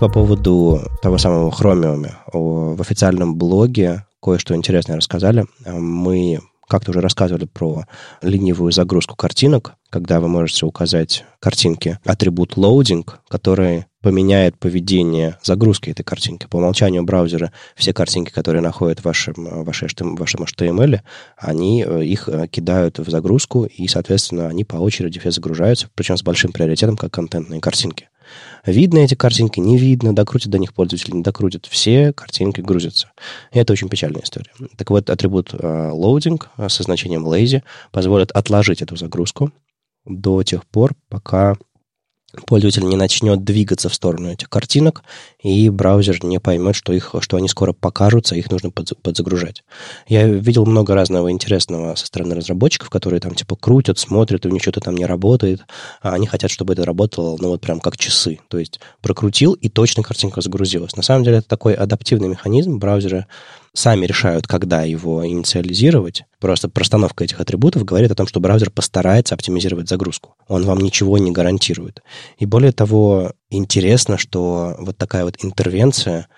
По поводу того самого Chromium. В официальном блоге кое-что интересное рассказали. Мы как-то уже рассказывали про ленивую загрузку картинок, когда вы можете указать картинке атрибут loading, который поменяет поведение загрузки этой картинки. По умолчанию браузера все картинки, которые находят в вашем, вашем, вашем HTML, они э, их э, кидают в загрузку, и, соответственно, они по очереди все загружаются, причем с большим приоритетом, как контентные картинки. Видно эти картинки, не видно, докрутят до них пользователи, не докрутят. Все картинки грузятся. И это очень печальная история. Так вот, атрибут loading со значением lazy позволит отложить эту загрузку до тех пор, пока пользователь не начнет двигаться в сторону этих картинок, и браузер не поймет, что, их, что они скоро покажутся, их нужно подзагружать. Я видел много разного интересного со стороны разработчиков, которые там типа крутят, смотрят, и у них что-то там не работает, а они хотят, чтобы это работало, ну вот прям как часы. То есть прокрутил, и точно картинка загрузилась. На самом деле это такой адаптивный механизм браузера, сами решают, когда его инициализировать. Просто простановка этих атрибутов говорит о том, что браузер постарается оптимизировать загрузку. Он вам ничего не гарантирует. И более того, интересно, что вот такая вот интервенция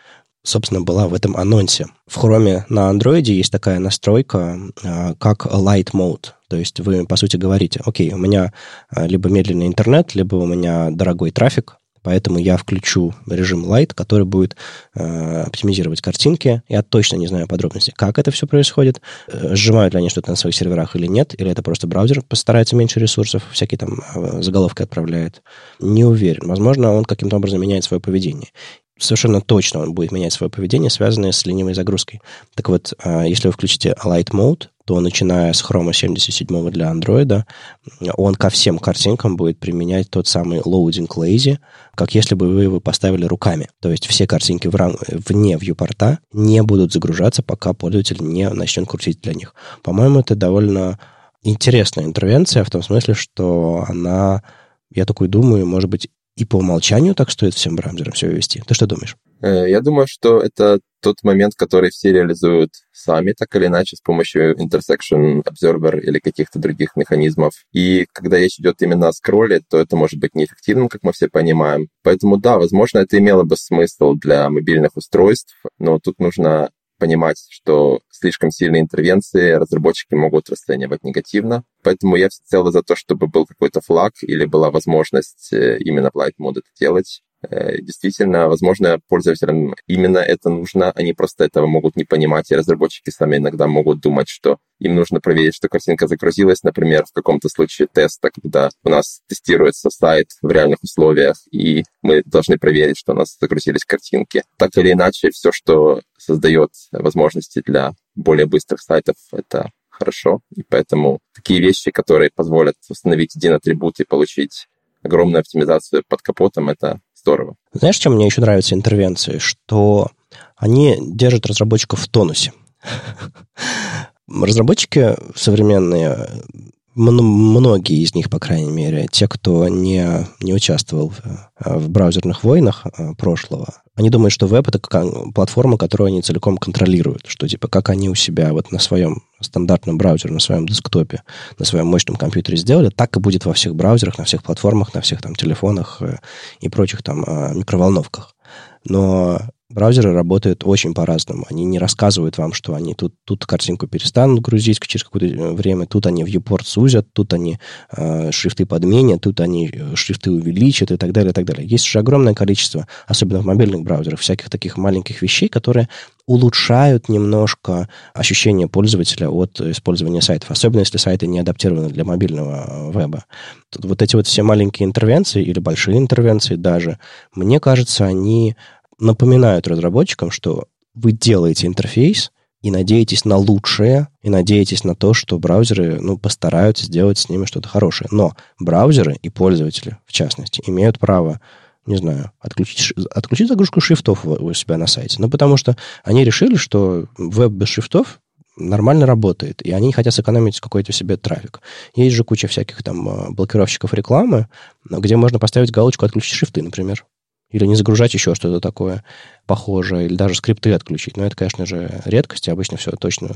собственно, была в этом анонсе. В Chrome на Android есть такая настройка, а, как Light Mode. То есть вы, по сути, говорите, окей, у меня а, либо медленный интернет, либо у меня дорогой трафик, Поэтому я включу режим Light, который будет э, оптимизировать картинки. Я точно не знаю подробностей, как это все происходит. Э, сжимают ли они что-то на своих серверах или нет, или это просто браузер постарается меньше ресурсов, всякие там э, заголовки отправляет. Не уверен. Возможно, он каким-то образом меняет свое поведение совершенно точно он будет менять свое поведение, связанное с ленивой загрузкой. Так вот, э, если вы включите Light Mode, то начиная с Chrome 77 для Android, он ко всем картинкам будет применять тот самый loading lazy, как если бы вы его поставили руками. То есть все картинки в рам... вне вьюпорта не будут загружаться, пока пользователь не начнет крутить для них. По-моему, это довольно интересная интервенция в том смысле, что она, я такой думаю, может быть, и по умолчанию так стоит всем браузерам все ввести. Ты что думаешь? Э, я думаю, что это тот момент, который все реализуют сами, так или иначе, с помощью Intersection Observer или каких-то других механизмов. И когда речь идет именно о скролле, то это может быть неэффективным, как мы все понимаем. Поэтому да, возможно, это имело бы смысл для мобильных устройств, но тут нужно понимать, что слишком сильные интервенции разработчики могут расценивать негативно. Поэтому я всецело за то, чтобы был какой-то флаг или была возможность э, именно в Light Mode это делать. Э, действительно, возможно, пользователям именно это нужно, они просто этого могут не понимать, и разработчики сами иногда могут думать, что им нужно проверить, что картинка загрузилась, например, в каком-то случае теста, когда у нас тестируется сайт в реальных условиях, и мы должны проверить, что у нас загрузились картинки. Так или иначе, все, что создает возможности для более быстрых сайтов, это хорошо, и поэтому такие вещи, которые позволят установить один атрибут и получить огромную оптимизацию под капотом, это здорово. Знаешь, чем мне еще нравятся интервенции? Что они держат разработчиков в тонусе. (laughs) Разработчики современные многие из них, по крайней мере, те, кто не, не участвовал в, в браузерных войнах э, прошлого, они думают, что веб — это платформа, которую они целиком контролируют, что типа как они у себя вот на своем стандартном браузере, на своем десктопе, на своем мощном компьютере сделали, так и будет во всех браузерах, на всех платформах, на всех там телефонах э, и прочих там э, микроволновках. Но браузеры работают очень по-разному. Они не рассказывают вам, что они тут, тут картинку перестанут грузить через какое-то э, время, тут они viewport сузят, тут они э, шрифты подменят, тут они э, шрифты увеличат и так далее, и так далее. Есть же огромное количество, особенно в мобильных браузерах, всяких таких маленьких вещей, которые улучшают немножко ощущение пользователя от использования сайтов, особенно если сайты не адаптированы для мобильного э, веба. Вот эти вот все маленькие интервенции или большие интервенции даже, мне кажется, они напоминают разработчикам, что вы делаете интерфейс и надеетесь на лучшее, и надеетесь на то, что браузеры ну, постараются сделать с ними что-то хорошее. Но браузеры и пользователи, в частности, имеют право не знаю, отключить, отключить загрузку шрифтов у себя на сайте. Ну, потому что они решили, что веб без шрифтов нормально работает, и они хотят сэкономить какой-то себе трафик. Есть же куча всяких там э, блокировщиков рекламы, где можно поставить галочку «отключить шрифты», например. Или не загружать еще что-то такое похожее, или даже скрипты отключить. Но это, конечно же, редкость, и обычно все точно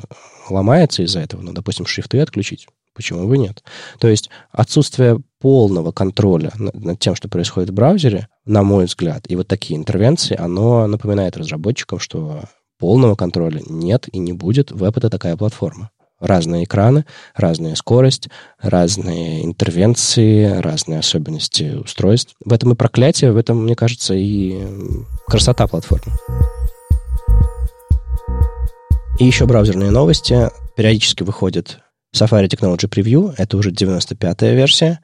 ломается из-за этого. Но, допустим, шрифты отключить. Почему бы нет? То есть отсутствие полного контроля над тем, что происходит в браузере, на мой взгляд, и вот такие интервенции, оно напоминает разработчикам, что полного контроля нет и не будет. Веб — это такая платформа. Разные экраны, разная скорость, разные интервенции, разные особенности устройств. В этом и проклятие, в этом, мне кажется, и красота платформы. И еще браузерные новости. Периодически выходит Safari Technology Preview, это уже 95-я версия,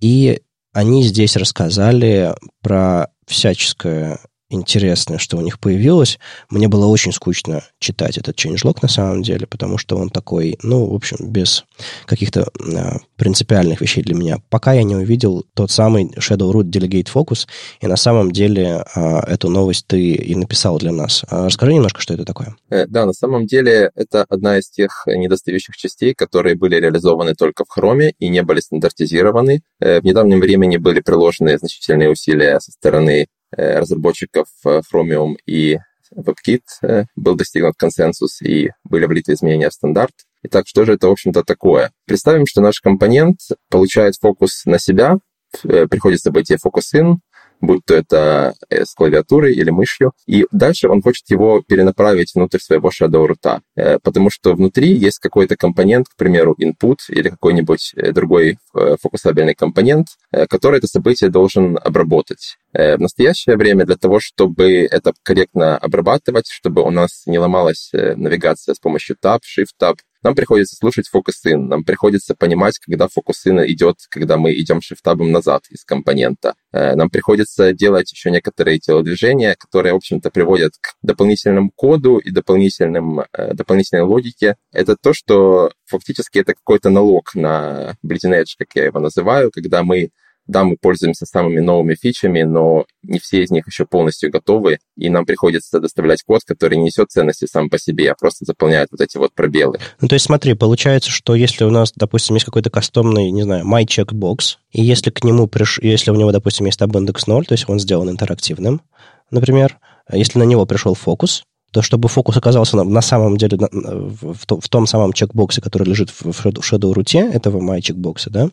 и они здесь рассказали про всяческое интересное, что у них появилось. Мне было очень скучно читать этот changelog на самом деле, потому что он такой, ну, в общем, без каких-то э, принципиальных вещей для меня. Пока я не увидел тот самый Shadow Root Delegate Focus, и на самом деле э, эту новость ты и написал для нас. А расскажи немножко, что это такое. Э, да, на самом деле это одна из тех недостающих частей, которые были реализованы только в Chrome и не были стандартизированы. Э, в недавнем времени были приложены значительные усилия со стороны Э, разработчиков э, Chromium и WebKit э, был достигнут консенсус и были влиты изменения в стандарт. Итак, что же это, в общем-то, такое? Представим, что наш компонент получает фокус на себя, приходит событие focus in, будь то это э, с клавиатурой или мышью. И дальше он хочет его перенаправить внутрь своего Shadow Root, э, потому что внутри есть какой-то компонент, к примеру, input или какой-нибудь э, другой фокусабельный компонент, который это событие должен обработать. В настоящее время для того, чтобы это корректно обрабатывать, чтобы у нас не ломалась навигация с помощью Tab, Shift-Tab, нам приходится слушать фокус-ин, нам приходится понимать, когда фокус-ин идет, когда мы идем шифтабом назад из компонента. Э, нам приходится делать еще некоторые телодвижения, которые, в общем-то, приводят к дополнительному коду и дополнительным, э, дополнительной логике. Это то, что фактически это какой-то налог на bleeding edge, как я его называю, когда мы да, мы пользуемся самыми новыми фичами, но не все из них еще полностью готовы, и нам приходится доставлять код, который не несет ценности сам по себе, а просто заполняет вот эти вот пробелы. Ну, то есть смотри, получается, что если у нас, допустим, есть какой-то кастомный, не знаю, my checkbox, и если к нему приш... если у него, допустим, есть tab-индекс 0, то есть он сделан интерактивным, например, если на него пришел фокус, то чтобы фокус оказался на, на самом деле на, в, в том самом чекбоксе, который лежит в, в Shadow руте этого my чекбокса, да,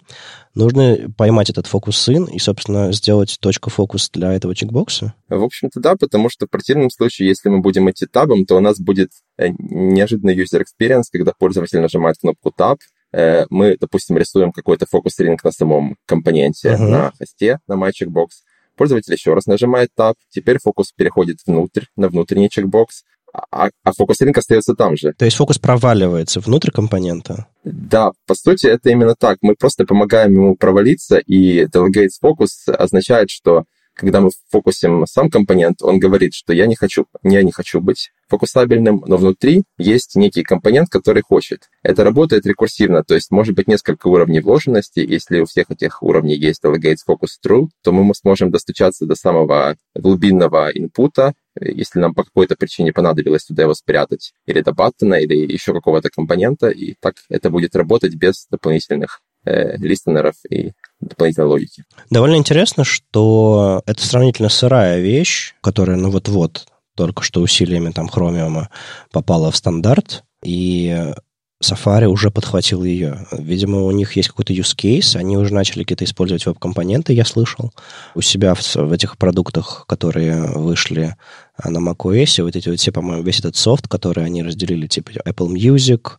нужно поймать этот фокус сын и, собственно, сделать точку фокус для этого чекбокса? В общем-то, да, потому что в противном случае, если мы будем идти табом, то у нас будет э, неожиданный user experience, когда пользователь нажимает кнопку Tab, э, мы, допустим, рисуем какой-то фокус-ринг на самом компоненте, uh-huh. на хосте, на my checkbox, Пользователь еще раз нажимает Tab, теперь фокус переходит внутрь, на внутренний чекбокс, а, а фокусинг остается там же. То есть фокус проваливается внутрь компонента? Да, по сути, это именно так. Мы просто помогаем ему провалиться, и delegates focus означает, что когда мы фокусим сам компонент, он говорит, что я не хочу, я не хочу быть фокусабельным, но внутри есть некий компонент, который хочет. Это работает рекурсивно, то есть может быть несколько уровней вложенности. Если у всех этих уровней есть delegates focus true, то мы сможем достучаться до самого глубинного инпута, если нам по какой-то причине понадобилось туда его спрятать, или до баттона, или еще какого-то компонента, и так это будет работать без дополнительных э, листенеров и дополнительной логики. Довольно интересно, что это сравнительно сырая вещь, которая, ну вот-вот, только что усилиями там Chromium попала в стандарт, и Safari уже подхватил ее. Видимо, у них есть какой-то use case, они уже начали какие-то использовать веб-компоненты, я слышал, у себя в, в этих продуктах, которые вышли а, на macOS, вот эти вот все, по-моему, весь этот софт, который они разделили, типа Apple Music,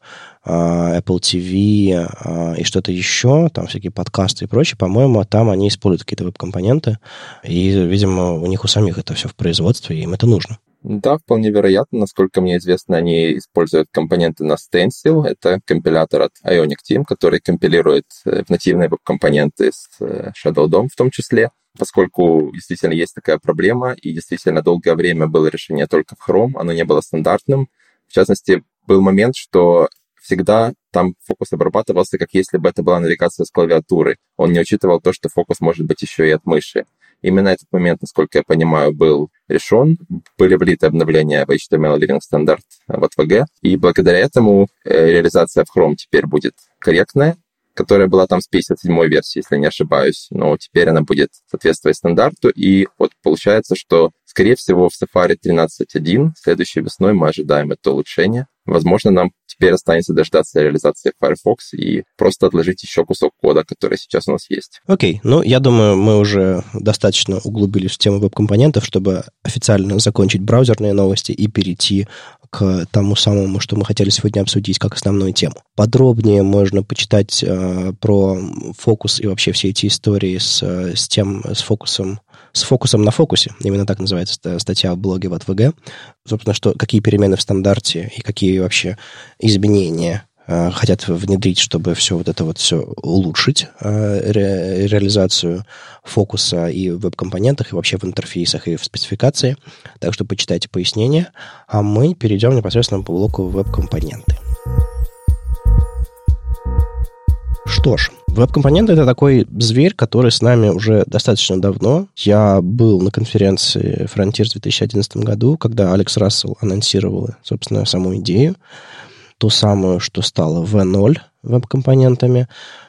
а, Apple TV а, и что-то еще, там всякие подкасты и прочее, по-моему, там они используют какие-то веб-компоненты, и, видимо, у них у самих это все в производстве, и им это нужно. Да, вполне вероятно. Насколько мне известно, они используют компоненты на Stencil. Это компилятор от Ionic Team, который компилирует э, в нативные веб-компоненты с э, Shadow DOM в том числе. Поскольку действительно есть такая проблема, и действительно долгое время было решение только в Chrome, оно не было стандартным. В частности, был момент, что всегда там фокус обрабатывался, как если бы это была навигация с клавиатуры. Он не учитывал то, что фокус может быть еще и от мыши. Именно этот момент, насколько я понимаю, был решен. Были влиты обновления в HTML Living стандарт в ATVG, и благодаря этому э, реализация в Chrome теперь будет корректная, которая была там с 57 версии, если не ошибаюсь, но теперь она будет соответствовать стандарту, и вот получается, что, скорее всего, в Safari 13.1 следующей весной мы ожидаем это улучшение. Возможно, нам теперь останется дождаться реализации Firefox и просто отложить еще кусок кода, который сейчас у нас есть. Окей, okay. ну, я думаю, мы уже достаточно углубились в тему веб-компонентов, чтобы официально закончить браузерные новости и перейти к тому самому, что мы хотели сегодня обсудить как основную тему. Подробнее можно почитать э, про фокус и вообще все эти истории с, с тем, с фокусом с фокусом на фокусе. Именно так называется статья в блоге в АТВГ. Собственно, что, какие перемены в стандарте и какие вообще изменения Э, хотят внедрить, чтобы все вот это вот все улучшить, э, ре, реализацию фокуса и в веб-компонентах, и вообще в интерфейсах, и в спецификации. Так что почитайте пояснения. А мы перейдем непосредственно по блоку веб-компоненты. Что ж, веб-компоненты — это такой зверь, который с нами уже достаточно давно. Я был на конференции Frontiers в 2011 году, когда Алекс Рассел анонсировал, собственно, саму идею ту самую, что стало V0 веб-компонентами,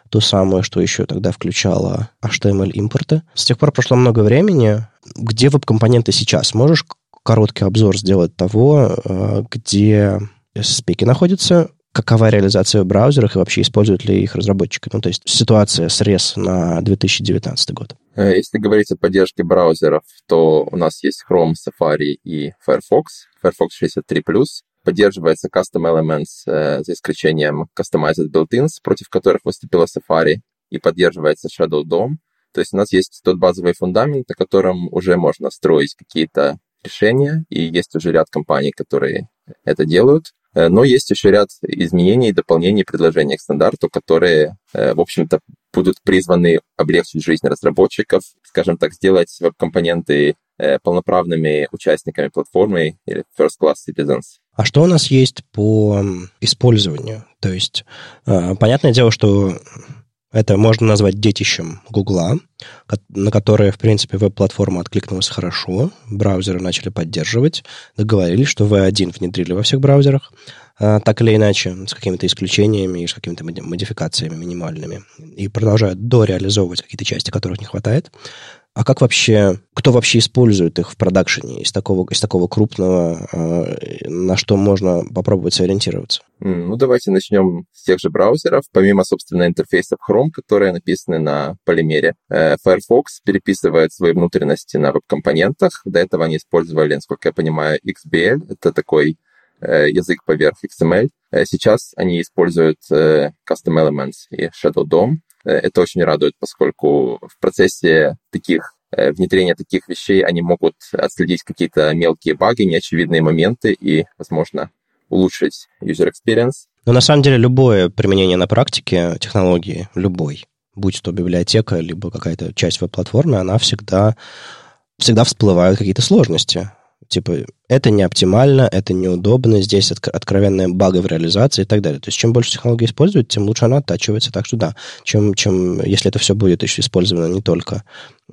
ту самую, что еще тогда включала HTML-импорты. С тех пор прошло много времени. Где веб-компоненты сейчас? Можешь короткий обзор сделать того, э, где спеки находятся, какова реализация в браузерах и вообще используют ли их разработчики? Ну, то есть ситуация срез на 2019 год. Э, если говорить о поддержке браузеров, то у нас есть Chrome, Safari и Firefox. Firefox 63+. Поддерживается Custom Elements э, за исключением Customized Built-ins, против которых выступила Safari, и поддерживается Shadow DOM. То есть у нас есть тот базовый фундамент, на котором уже можно строить какие-то решения, и есть уже ряд компаний, которые это делают. Э, но есть еще ряд изменений дополнений предложений к стандарту, которые, э, в общем-то, будут призваны облегчить жизнь разработчиков, скажем так, сделать веб-компоненты э, полноправными участниками платформы или first-class citizens. А что у нас есть по использованию? То есть, понятное дело, что это можно назвать детищем Гугла, на которое, в принципе, веб-платформа откликнулась хорошо, браузеры начали поддерживать, договорились, что V1 внедрили во всех браузерах, а, так или иначе, с какими-то исключениями и с какими-то модификациями минимальными, и продолжают дореализовывать какие-то части, которых не хватает. А как вообще, кто вообще использует их в продакшене из такого, из такого крупного, э, на что можно попробовать сориентироваться? Ну, давайте начнем с тех же браузеров. Помимо, собственно, интерфейсов Chrome, которые написаны на полимере, э, Firefox переписывает свои внутренности на веб-компонентах. До этого они использовали, насколько я понимаю, XBL. Это такой э, язык поверх XML. Сейчас они используют Custom Elements и Shadow DOM. Э, это очень радует, поскольку в процессе таких э, внедрения таких вещей они могут отследить какие-то мелкие баги, неочевидные моменты и, возможно, улучшить user experience. Но на самом деле любое применение на практике технологии, любой, будь то библиотека, либо какая-то часть веб-платформы, она всегда, всегда всплывают какие-то сложности типа, это не оптимально, это неудобно, здесь отк- откровенная бага в реализации и так далее. То есть, чем больше технологий используют, тем лучше она оттачивается. Так что да, чем, чем, если это все будет еще использовано не только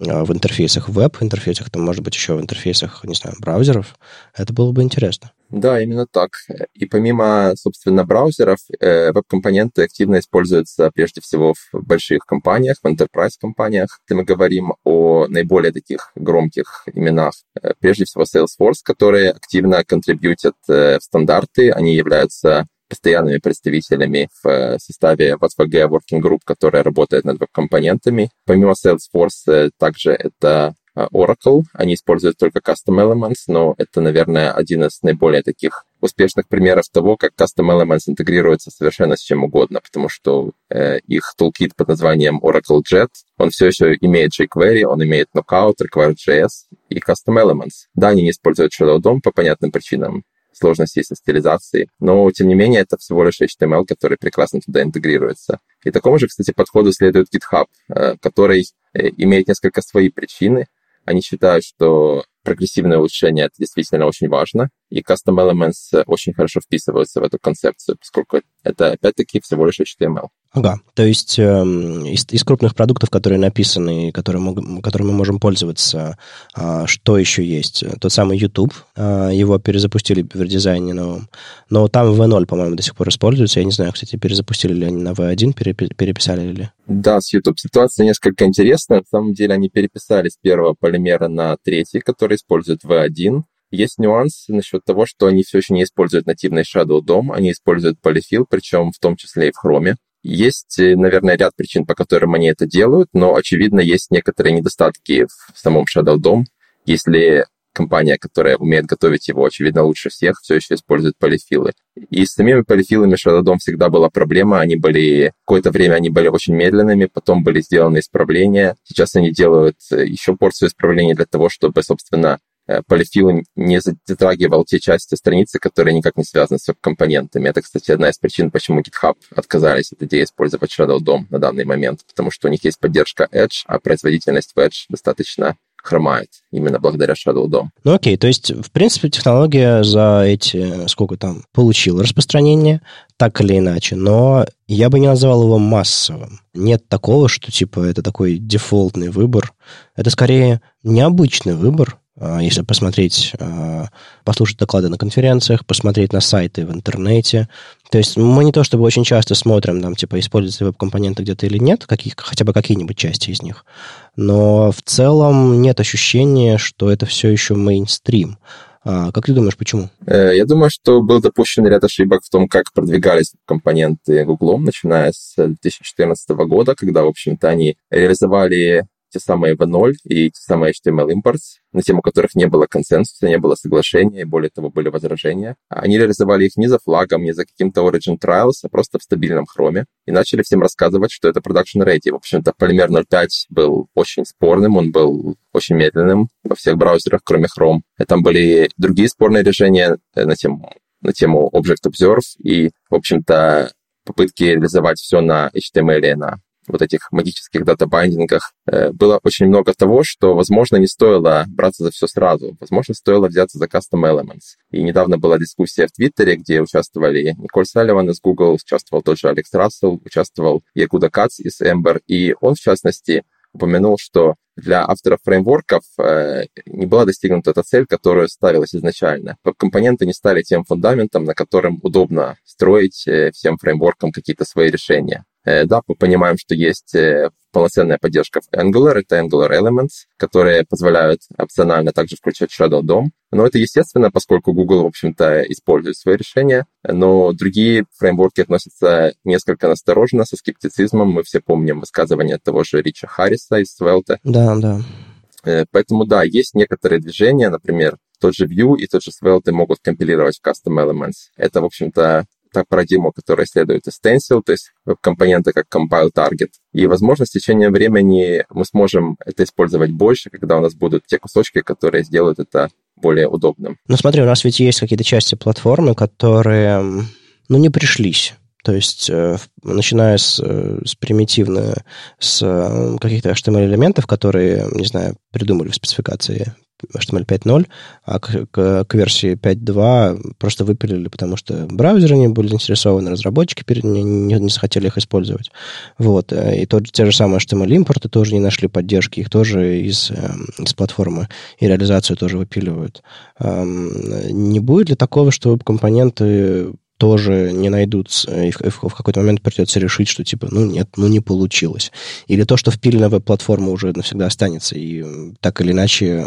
а, в интерфейсах веб-интерфейсах, то, может быть, еще в интерфейсах, не знаю, браузеров, это было бы интересно. Да, именно так. И помимо, собственно, браузеров, э, веб-компоненты активно используются прежде всего в больших компаниях, в enterprise-компаниях. Если мы говорим о наиболее таких громких именах, э, прежде всего Salesforce, которые активно контрибьютят э, в стандарты, они являются постоянными представителями в составе VSVG Working Group, которая работает над веб-компонентами. Помимо Salesforce, также это Oracle. Они используют только Custom Elements, но это, наверное, один из наиболее таких успешных примеров того, как Custom Elements интегрируется совершенно с чем угодно, потому что э, их toolkit под названием Oracle Jet, он все еще имеет jQuery, он имеет Knockout, Require.js и Custom Elements. Да, они не используют Shadow DOM по понятным причинам, сложностей со стилизацией, но, тем не менее, это всего лишь HTML, который прекрасно туда интегрируется. И такому же, кстати, подходу следует GitHub, э, который э, имеет несколько свои причины, они считают, что прогрессивное улучшение это действительно очень важно, и Custom Elements очень хорошо вписываются в эту концепцию, поскольку это, опять-таки, всего лишь HTML. Ага, то есть э, из, из крупных продуктов, которые написаны, которые мог, которыми мы можем пользоваться, э, что еще есть? Тот самый YouTube, э, его перезапустили в редизайне новом, но там V0, по-моему, до сих пор используется. Я не знаю, кстати, перезапустили ли они на V1, переписали ли? Да, с YouTube ситуация несколько интересная. На самом деле они переписали с первого полимера на третий, который использует V1. Есть нюанс насчет того, что они все еще не используют нативный Shadow DOM, они используют Polyfill, причем в том числе и в Chrome. Есть, э, наверное, ряд причин, по которым они это делают, но, очевидно, есть некоторые недостатки в самом Shadow DOM. Если компания, которая умеет готовить его, очевидно, лучше всех, все еще использует полифилы. И с самими полифилами DOM всегда была проблема. Они были, какое-то время они были очень медленными, потом были сделаны исправления. Сейчас они делают э, еще порцию исправлений для того, чтобы, собственно, Э, полифил не затрагивал те части страницы, которые никак не связаны с компонентами. Это, кстати, одна из причин, почему GitHub отказались от идеи использовать Shadow DOM на данный момент, потому что у них есть поддержка Edge, а производительность в Edge достаточно хромает именно благодаря Shadow DOM. Ну окей, то есть, в принципе, технология за эти, сколько там, получила распространение, так или иначе, но я бы не называл его массовым. Нет такого, что, типа, это такой дефолтный выбор. Это скорее необычный выбор, если посмотреть, а, послушать доклады на конференциях, посмотреть на сайты в интернете. То есть мы не то чтобы очень часто смотрим, там, типа, используются веб-компоненты где-то или нет, каких, хотя бы какие-нибудь части из них, но в целом нет ощущения, что это все еще мейнстрим. А как ты думаешь, почему? Э, я думаю, что был допущен ряд ошибок в том, как продвигались компоненты Google, начиная с 2014 года, когда, в общем-то, они реализовали те самые V0 и те самые HTML imports, на тему которых не было консенсуса, не было соглашения, и более того, были возражения. Они реализовали их не за флагом, не за каким-то Origin Trials, а просто в стабильном хроме, и начали всем рассказывать, что это production ready. В общем-то, Polymer 0.5 был очень спорным, он был очень медленным во всех браузерах, кроме Chrome. Там были другие спорные решения э, на тему, на тему Object Observe, и, в общем-то, попытки реализовать все на HTML и на вот этих магических датабайндингах, э, было очень много того, что, возможно, не стоило браться за все сразу. Возможно, стоило взяться за Custom Elements. И недавно была дискуссия в Твиттере, где участвовали Николь Салливан из Google, участвовал тот же Алекс Рассел, участвовал Ягуда Кац из Ember, и он, в частности, упомянул, что для авторов фреймворков э, не была достигнута эта цель, которая ставилась изначально. Компоненты не стали тем фундаментом, на котором удобно строить э, всем фреймворкам какие-то свои решения. Э, да, мы понимаем, что есть полноценная поддержка в Angular, это Angular Elements, которые позволяют опционально также включать Shadow DOM. Но это естественно, поскольку Google, в общем-то, использует свои решения, но другие фреймворки относятся несколько настороженно, со скептицизмом. Мы все помним высказывание того же Рича Харриса из Svelte. Да, да. Э, поэтому, да, есть некоторые движения, например, тот же Vue и тот же Svelte могут компилировать в Custom Elements. Это, в общем-то, та парадигма, которая следует из Stencil, то есть компоненты как Compile Target. И, возможно, с течением времени мы сможем это использовать больше, когда у нас будут те кусочки, которые сделают это более удобным. Ну смотри, у нас ведь есть какие-то части платформы, которые, ну, не пришлись. То есть, э, начиная с, э, с примитивно, с э, каких-то HTML-элементов, которые, не знаю, придумали в спецификации HTML 5.0, а к, к, к версии 5.2 просто выпилили, потому что браузеры не были заинтересованы, разработчики не, не, не захотели их использовать. Вот. И тот, те же самые HTML импорты тоже не нашли поддержки, их тоже из, эм, из платформы и реализацию тоже выпиливают. Не будет ли такого, что компоненты тоже не найдут, и в, в какой-то момент придется решить, что типа, ну нет, ну не получилось. Или то, что впилено в платформу уже навсегда останется, и так или иначе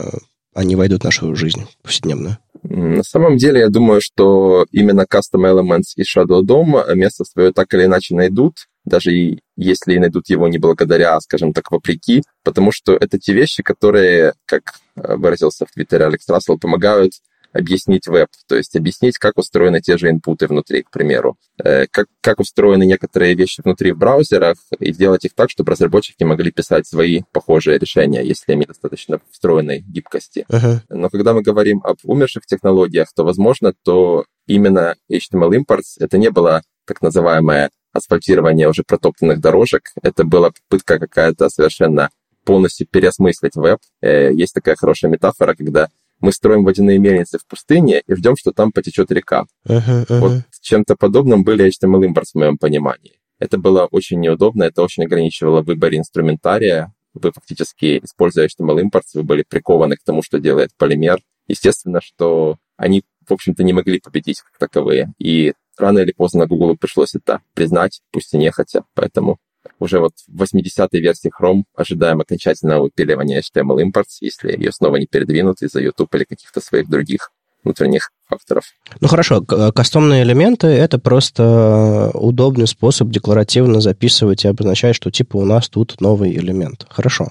они войдут в нашу жизнь повседневную? На самом деле, я думаю, что именно Custom Elements и Shadow DOM место свое так или иначе найдут, даже и если найдут его не благодаря, скажем так, вопреки, потому что это те вещи, которые, как э, выразился в Твиттере Алекс Рассел, помогают объяснить веб, то есть объяснить, как устроены те же инпуты внутри, к примеру, э, как, как устроены некоторые вещи внутри в браузерах, и сделать их так, чтобы разработчики могли писать свои похожие решения, если они достаточно встроенной гибкости. Uh-huh. Но когда мы говорим об умерших технологиях, то, возможно, то именно HTML imports это не было так называемое асфальтирование уже протоптанных дорожек, это была попытка какая-то совершенно полностью переосмыслить веб. Э, есть такая хорошая метафора, когда мы строим водяные мельницы в пустыне и ждем, что там потечет река. Uh-huh, uh-huh. Вот чем-то подобным были HTML импорт в моем понимании. Это было очень неудобно, это очень ограничивало выбор инструментария. Вы фактически, используя HTML импорт, вы были прикованы к тому, что делает полимер. Естественно, что они, в общем-то, не могли победить как таковые. И рано или поздно Google пришлось это признать, пусть и нехотя. Поэтому уже вот в 80-й версии Chrome ожидаем окончательного выпиливания HTML imports, если ее снова не передвинут из-за YouTube или каких-то своих других внутренних факторов. Ну хорошо, кастомные элементы — это просто удобный способ декларативно записывать и обозначать, что типа у нас тут новый элемент. Хорошо,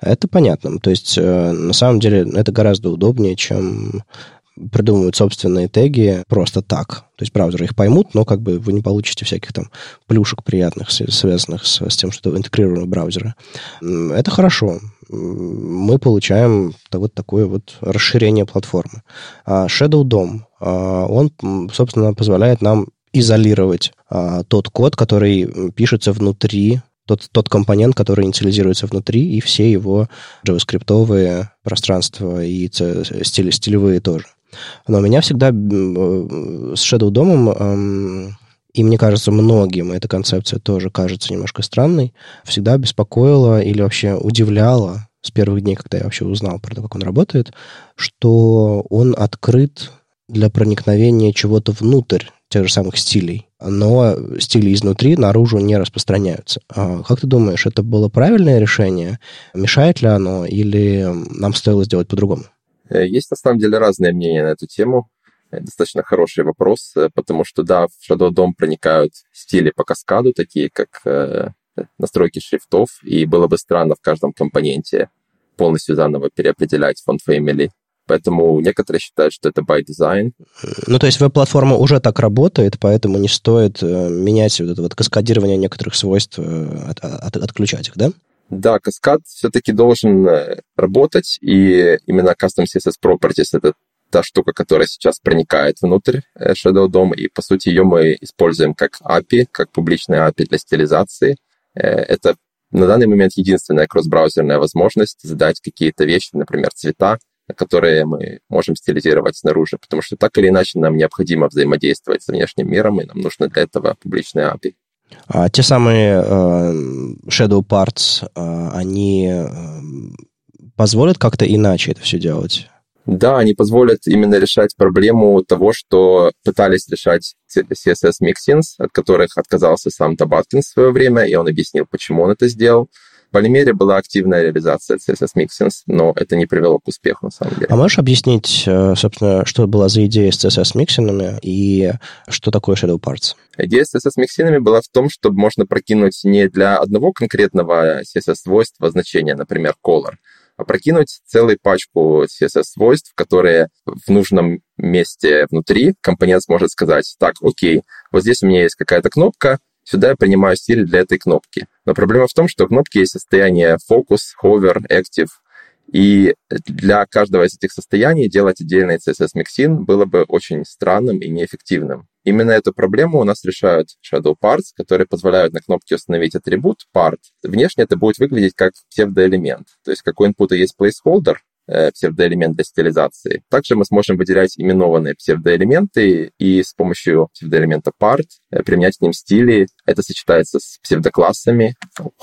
это понятно. То есть э, на самом деле это гораздо удобнее, чем придумывают собственные теги просто так. То есть браузеры их поймут, но как бы вы не получите всяких там плюшек приятных, связанных с, с тем, что интегрированы браузеры. Это хорошо мы получаем вот такое вот расширение платформы. А Shadow DOM, а, он, собственно, позволяет нам изолировать а, тот код, который пишется внутри тот, тот компонент, который инициализируется внутри, и все его JavaScript пространства и стили, стилевые тоже. Но меня всегда с Shadow DOM и мне кажется, многим эта концепция тоже кажется немножко странной, всегда беспокоила или вообще удивляла с первых дней, когда я вообще узнал про то, как он работает, что он открыт для проникновения чего-то внутрь тех же самых стилей, но стили изнутри наружу не распространяются. А как ты думаешь, это было правильное решение? Мешает ли оно или нам стоило сделать по-другому? Э, есть на самом деле разные мнения на эту тему. Э, достаточно хороший вопрос, э, потому что, да, в Shadow DOM проникают стили по каскаду, такие как настройки шрифтов, и было бы странно в каждом компоненте полностью заново переопределять фонд family. Поэтому некоторые считают, что это by design. Ну, то есть веб-платформа уже так работает, поэтому не стоит менять вот это вот каскадирование некоторых свойств, от, от, отключать их, да? Да, каскад все-таки должен работать, и именно Custom CSS Properties — это та штука, которая сейчас проникает внутрь э, Shadow DOM, и, по сути, ее мы используем как API, как публичная API для стилизации. Э, это на данный момент единственная кросс-браузерная возможность задать какие-то вещи, например, цвета, которые мы можем стилизировать снаружи, потому что так или иначе нам необходимо взаимодействовать с внешним миром, и нам нужно для этого публичная API. А те самые э, shadow parts, э, они э, позволят как-то иначе это все делать? Да, они позволят именно решать проблему того, что пытались решать CSS Mixins, от которых отказался сам Табаткин в свое время, и он объяснил, почему он это сделал. В Полимере была активная реализация CSS Mixins, но это не привело к успеху, на самом деле. А можешь объяснить, э, собственно, что была за идея с CSS Mixinами и что такое Shadow Parts? Идея с CSS Mixinами была в том, чтобы можно прокинуть не для одного конкретного CSS-свойства значение, например, color, опрокинуть целую пачку CSS-свойств, которые в нужном месте внутри компонент сможет сказать, так, окей, вот здесь у меня есть какая-то кнопка, сюда я принимаю стиль для этой кнопки. Но проблема в том, что кнопки есть состояние focus, hover, active, и для каждого из этих состояний делать отдельный CSS-миксин было бы очень странным и неэффективным. Именно эту проблему у нас решают Shadow Parts, которые позволяют на кнопке установить атрибут part. Внешне это будет выглядеть как псевдоэлемент. То есть как у инпута есть placeholder, э, псевдоэлемент для стилизации. Также мы сможем выделять именованные псевдоэлементы и с помощью псевдоэлемента part э, применять к ним стили. Это сочетается с псевдоклассами,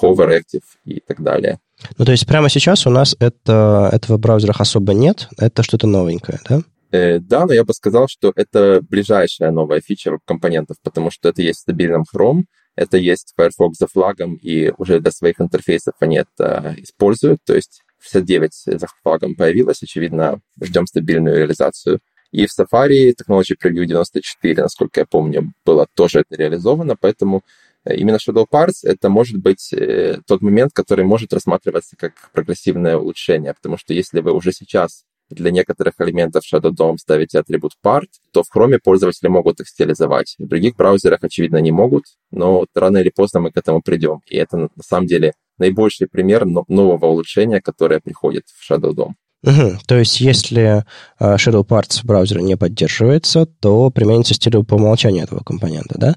hover, active и так далее. Ну, то есть прямо сейчас у нас это, этого в браузерах особо нет, это что-то новенькое, да? Э, да, но я бы сказал, что это ближайшая новая фича компонентов, потому что это есть в стабильном Chrome, это есть Firefox за флагом, и уже для своих интерфейсов они это используют. То есть 69 за флагом появилось, очевидно, ждем стабильную реализацию. И в Safari Technology Preview 94, насколько я помню, было тоже это реализовано, поэтому э, именно Shadow Parts это может быть э, тот момент, который может рассматриваться как прогрессивное улучшение, потому что если вы уже сейчас для некоторых элементов Shadow DOM ставите атрибут part, то в Chrome пользователи могут их стилизовать. В других браузерах, очевидно, не могут, но рано или поздно мы к этому придем. И это, на самом деле, наибольший пример нового улучшения, которое приходит в Shadow DOM. Угу. То есть, если uh, Shadow Parts в браузере не поддерживается, то применится стиль по умолчанию этого компонента, да?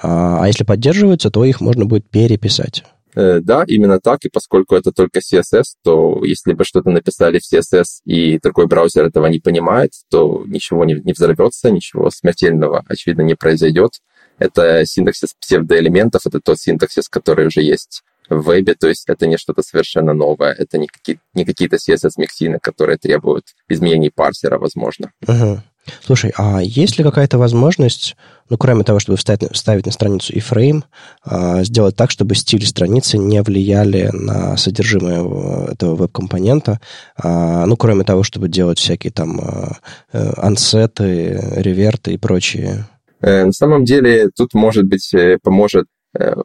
А, а если поддерживается, то их можно будет переписать. Э, да, именно так, и поскольку это только CSS, то если бы что-то написали в CSS, и другой браузер этого не понимает, то ничего не, взорвется, ничего смертельного, очевидно, не произойдет. Это синтаксис псевдоэлементов, это тот синтаксис, который уже есть в вебе, то есть это не что-то совершенно новое, это не, какие- не какие-то CSS-миксины, которые требуют изменений парсера, возможно. Ага. Слушай, а есть ли какая-то возможность, ну, кроме того, чтобы вставить, вставить на страницу iframe, а, сделать так, чтобы стиль страницы не влияли на содержимое этого веб-компонента, а, ну, кроме того, чтобы делать всякие там а, э, ансеты, реверты и прочие? Э, на самом деле тут, может быть, э, поможет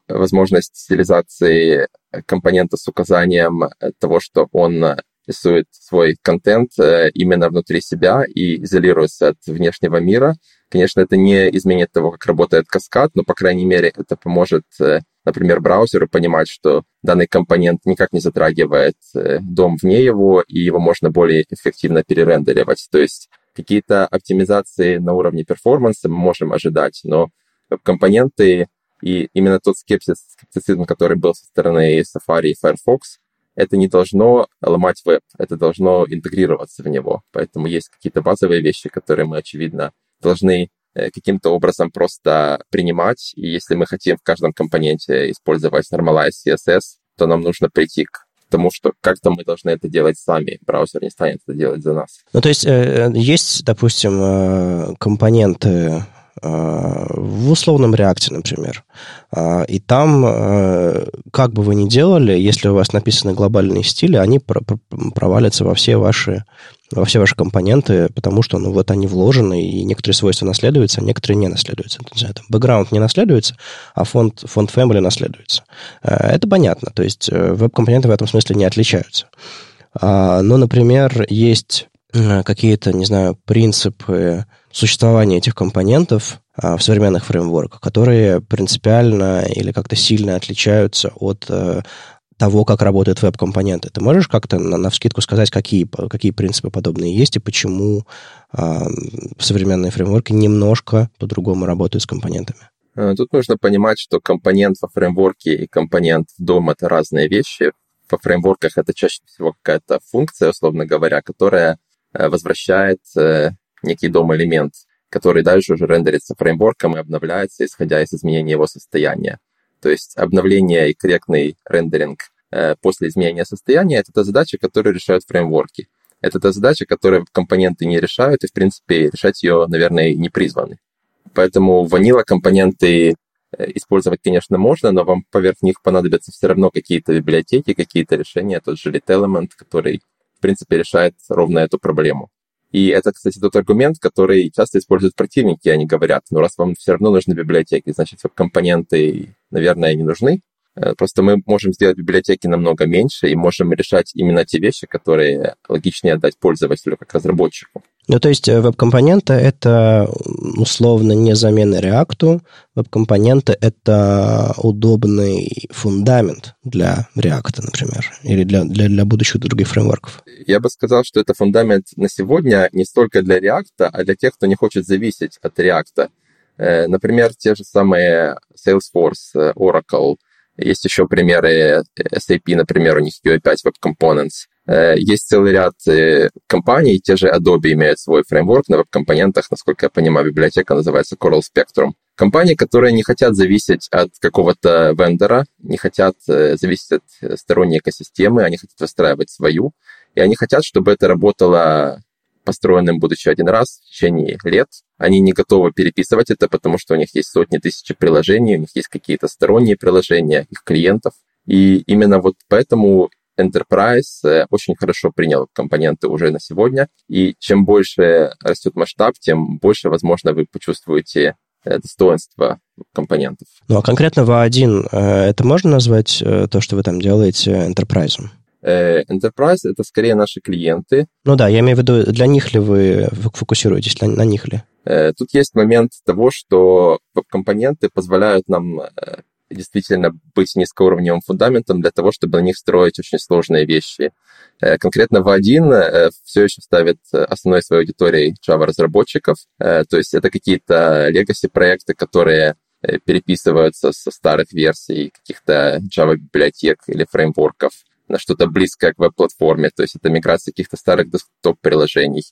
возможность стилизации компонента с указанием того, что он рисует свой контент э, именно внутри себя и изолируется от внешнего мира. Конечно, это не изменит того, как работает каскад, но, по крайней мере, это поможет, э, например, браузеру понимать, что данный компонент никак не затрагивает э, дом вне его, и его можно более эффективно перерендеривать. То есть какие-то оптимизации на уровне перформанса мы можем ожидать, но компоненты и именно тот скепсис, скептицизм, который был со стороны Safari и Firefox, это не должно ломать веб, это должно интегрироваться в него. Поэтому есть какие-то базовые вещи, которые мы, очевидно, должны э, каким-то образом просто принимать. И если мы хотим в каждом компоненте использовать Normalize CSS, то нам нужно прийти к тому, что как-то мы должны это делать сами. Браузер не станет это делать за нас. Ну, то есть э, есть, допустим, э, компоненты Э, в условном реакте, например. А, и там, э, как бы вы ни делали, если у вас написаны глобальные стили, они провалятся во все ваши во все ваши компоненты, потому что, ну, вот они вложены, и некоторые свойства наследуются, а некоторые не наследуются. Бэкграунд не наследуется, а фонд, фонд family наследуется. Э, это понятно, то есть веб-компоненты в этом смысле не отличаются. А, но, например, есть какие-то, не знаю, принципы существования этих компонентов а, в современных фреймворках, которые принципиально или как-то сильно отличаются от э, того, как работают веб-компоненты. Ты можешь как-то на, на вскидку сказать, какие, какие принципы подобные есть и почему э, современные фреймворки немножко по-другому работают с компонентами? Э, тут нужно понимать, что компонент во фреймворке и компонент в DOM — это разные вещи. Во фреймворках это чаще всего какая-то функция, условно говоря, которая э, возвращает некий дом-элемент, который дальше уже рендерится фреймворком и обновляется, исходя из изменения его состояния. То есть обновление и корректный рендеринг э, после изменения состояния — это та задача, которую решают фреймворки. Это та задача, которую компоненты не решают, и, в принципе, решать ее, наверное, не призваны. Поэтому ванила компоненты э, использовать, конечно, можно, но вам поверх них понадобятся все равно какие-то библиотеки, какие-то решения, тот же Lit Element, который, в принципе, решает ровно эту проблему. И это, кстати, тот аргумент, который часто используют противники. Они говорят, ну раз вам все равно нужны библиотеки, значит, компоненты, наверное, не нужны. Э, просто мы можем сделать библиотеки намного меньше и можем решать именно те вещи, которые логичнее отдать пользователю как разработчику. Ну, то есть э, веб-компоненты — это условно не замена React. Веб-компоненты — это удобный фундамент для React, например, или для, для, для будущих других фреймворков. Я бы сказал, что это фундамент на сегодня не столько для React, а для тех, кто не хочет зависеть от React. Э, например, те же самые Salesforce, Oracle — есть еще примеры SAP, например, у них UI5 Web Components. Э, есть целый ряд э, компаний, те же Adobe имеют свой фреймворк на веб-компонентах, насколько я понимаю, библиотека называется Coral Spectrum. Компании, которые не хотят зависеть от какого-то вендора, не хотят э, зависеть от сторонней экосистемы, они хотят выстраивать свою, и они хотят, чтобы это работало построенным, будучи один раз в течение лет. Они не готовы переписывать это, потому что у них есть сотни тысяч приложений, у них есть какие-то сторонние приложения, их клиентов. И именно вот поэтому Enterprise э, очень хорошо принял компоненты уже на сегодня. И чем больше растет масштаб, тем больше, возможно, вы почувствуете э, достоинство компонентов. Ну а конкретно в A1 э, это можно назвать то, что вы там делаете, enterprise? Э, Enterprise — это скорее наши клиенты. Ну да, я имею в виду, для них ли вы фокусируетесь, на них ли? Э, тут есть момент того, что компоненты позволяют нам э, действительно быть низкоуровневым фундаментом для того, чтобы на них строить очень сложные вещи. Конкретно в 1 все еще ставит основной своей аудиторией Java-разработчиков, то есть это какие-то legacy-проекты, которые переписываются со старых версий каких-то Java-библиотек или фреймворков на что-то близкое к веб-платформе. То есть это миграция каких-то старых десктоп-приложений,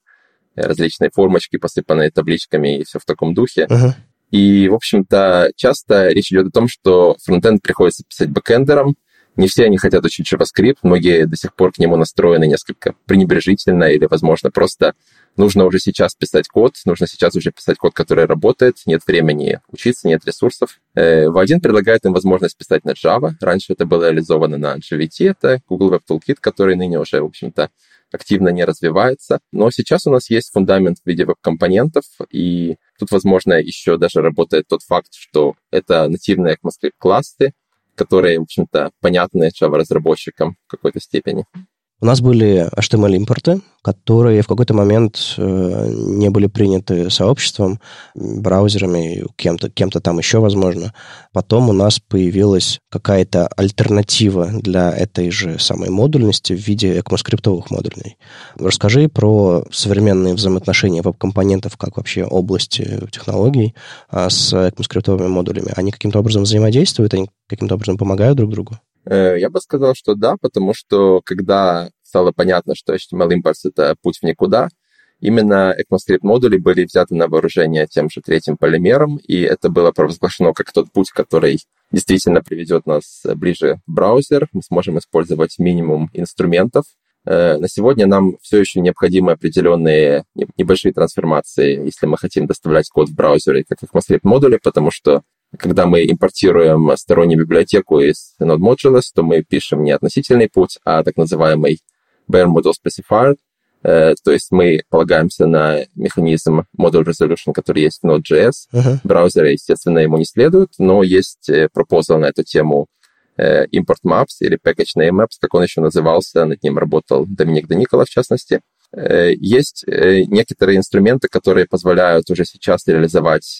различные формочки, посыпанные табличками и все в таком духе. Uh-huh. И, в общем-то, часто речь идет о том, что фронтенд приходится писать бэкэндером, Не все они хотят учить JavaScript, многие до сих пор к нему настроены несколько пренебрежительно или, возможно, просто нужно уже сейчас писать код, нужно сейчас уже писать код, который работает, нет времени учиться, нет ресурсов. Э, V1 предлагает им возможность писать на Java. Раньше это было реализовано на GVT, это Google Web Toolkit, который ныне уже, в общем-то, активно не развивается. Но сейчас у нас есть фундамент в виде веб-компонентов, и тут, возможно, еще даже работает тот факт, что это нативные ECMAScript классы, которые, в общем-то, понятны Java-разработчикам в какой-то степени. У нас были HTML-импорты, которые в какой-то момент э, не были приняты сообществом, браузерами, кем-то кем там еще, возможно. Потом у нас появилась какая-то альтернатива для этой же самой модульности в виде экмоскриптовых модулей. Расскажи про современные взаимоотношения веб-компонентов, как вообще области технологий а, с экмоскриптовыми модулями. Они каким-то образом взаимодействуют, они каким-то образом помогают друг другу? Э, я бы сказал, что да, потому что когда стало понятно, что HTML импорт — это путь в никуда, именно ECMAScript модули были взяты на вооружение тем же третьим полимером, и это было провозглашено как тот путь, который действительно приведет нас ближе в браузер. Мы сможем использовать минимум инструментов. Э, на сегодня нам все еще необходимы определенные небольшие трансформации, если мы хотим доставлять код в браузере как ECMAScript модули, потому что когда мы импортируем стороннюю библиотеку из Node Modules, то мы пишем не относительный путь, а так называемый bare module specifier, э, то есть мы полагаемся на механизм module resolution, который есть в Node.js. Uh-huh. Браузеры, естественно, ему не следуют, но есть пропозал на эту тему э, import maps или package name maps, как он еще назывался, над ним работал Доминик Даникола, в частности. Э, есть некоторые инструменты, которые позволяют уже сейчас реализовать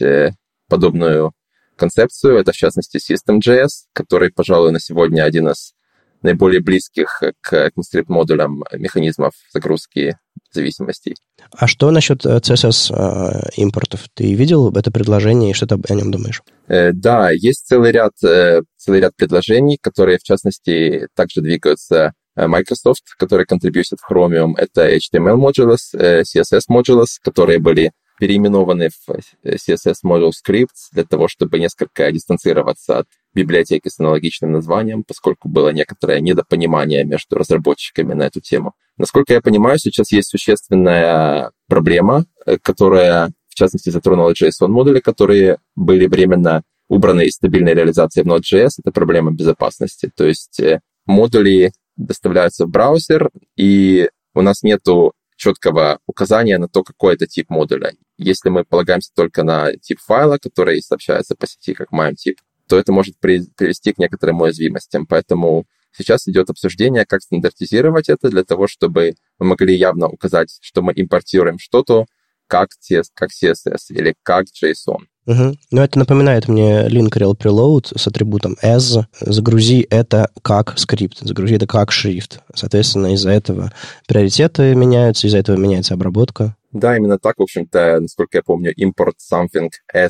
подобную концепцию. Это, в частности, System.js, который, пожалуй, на сегодня один из наиболее близких к ECMAScript модулям механизмов загрузки зависимостей. А что насчет CSS э, э, импортов? Ты видел это предложение и что ты о нем думаешь? Э, да, есть целый ряд, целый ряд предложений, которые, в частности, также двигаются Microsoft, которые контрибьютят в Chromium. Это HTML modules, CSS modules, которые были переименованы в CSS Module Scripts для того, чтобы несколько дистанцироваться от библиотеки с аналогичным названием, поскольку было некоторое недопонимание между разработчиками на эту тему. Насколько я понимаю, сейчас есть существенная проблема, э, которая, в частности, затронула JSON-модули, которые были временно убраны из стабильной реализации в Node.js. Это проблема безопасности. То есть э, модули доставляются в браузер, и у нас нету четкого указания на то, какой это тип модуля. Если мы полагаемся только на тип файла, который сообщается по сети как MIME тип, то это может привести к некоторым уязвимостям. Поэтому сейчас идет обсуждение, как стандартизировать это для того, чтобы мы могли явно указать, что мы импортируем что-то как, CS, как CSS или как JSON. Угу. Ну, это напоминает мне link rel preload с атрибутом as. Загрузи это как скрипт, загрузи это как шрифт. Соответственно, из-за этого приоритеты меняются, из-за этого меняется обработка. Да, именно так, в общем-то, насколько я помню, import something as,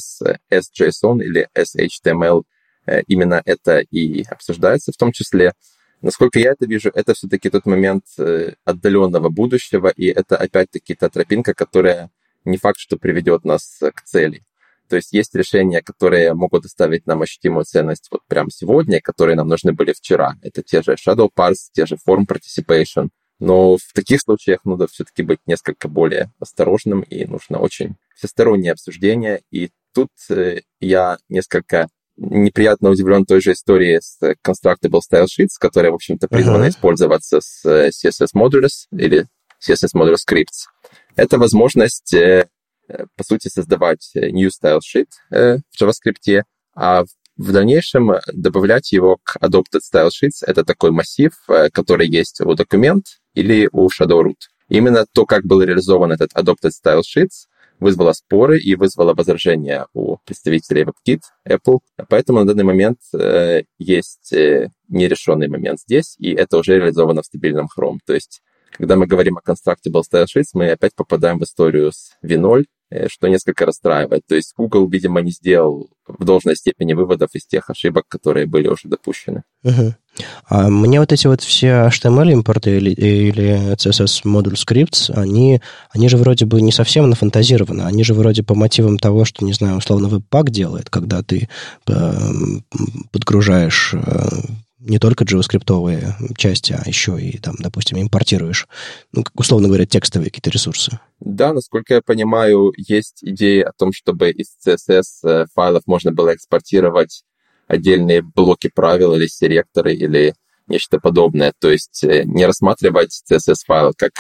as JSON или as HTML, э, именно это и обсуждается в том числе. Насколько я это вижу, это все-таки тот момент э, отдаленного будущего, и это опять-таки та тропинка, которая не факт, что приведет нас к цели. То есть есть решения, которые могут доставить нам ощутимую ценность вот прямо сегодня, которые нам нужны были вчера. Это те же shadow parse, те же form participation. Но в таких случаях нужно все-таки быть несколько более осторожным, и нужно очень всестороннее обсуждение. И тут э, я несколько неприятно удивлен той же историей с Constructible Style Sheets, которая, в общем-то, призвана uh-huh. использоваться с э, CSS Modules или CSS Modules Scripts. Это возможность Э, по сути, создавать э, new style sheet э, в JavaScript, а в дальнейшем добавлять его к adopted style sheets. Это такой массив, который есть у документ или у Shadow Root. Именно то, как был реализован этот adopted style sheets, вызвало споры и вызвало возражения у представителей WebKit, Apple. Поэтому на данный момент э, есть э, нерешенный момент здесь, и это уже реализовано в стабильном Chrome. То есть когда мы говорим о Constructible Style Sheets, мы опять попадаем в историю с V0, э, что несколько расстраивает. То есть Google, видимо, не сделал в должной степени выводов из тех ошибок, которые были уже допущены. А мне вот эти вот все HTML импорты или, или CSS модуль scripts, они, они же вроде бы не совсем нафантазированы. Они же вроде по мотивам того, что, не знаю, условно, веб-пак делает, когда ты э, подгружаешь э, не только JavaScript части, а еще и, там, допустим, импортируешь, ну, условно говоря, текстовые какие-то ресурсы. Да, насколько я понимаю, есть идея о том, чтобы из CSS-файлов э, можно было экспортировать отдельные блоки правил или селекторы или нечто подобное. То есть э, не рассматривать CSS-файл как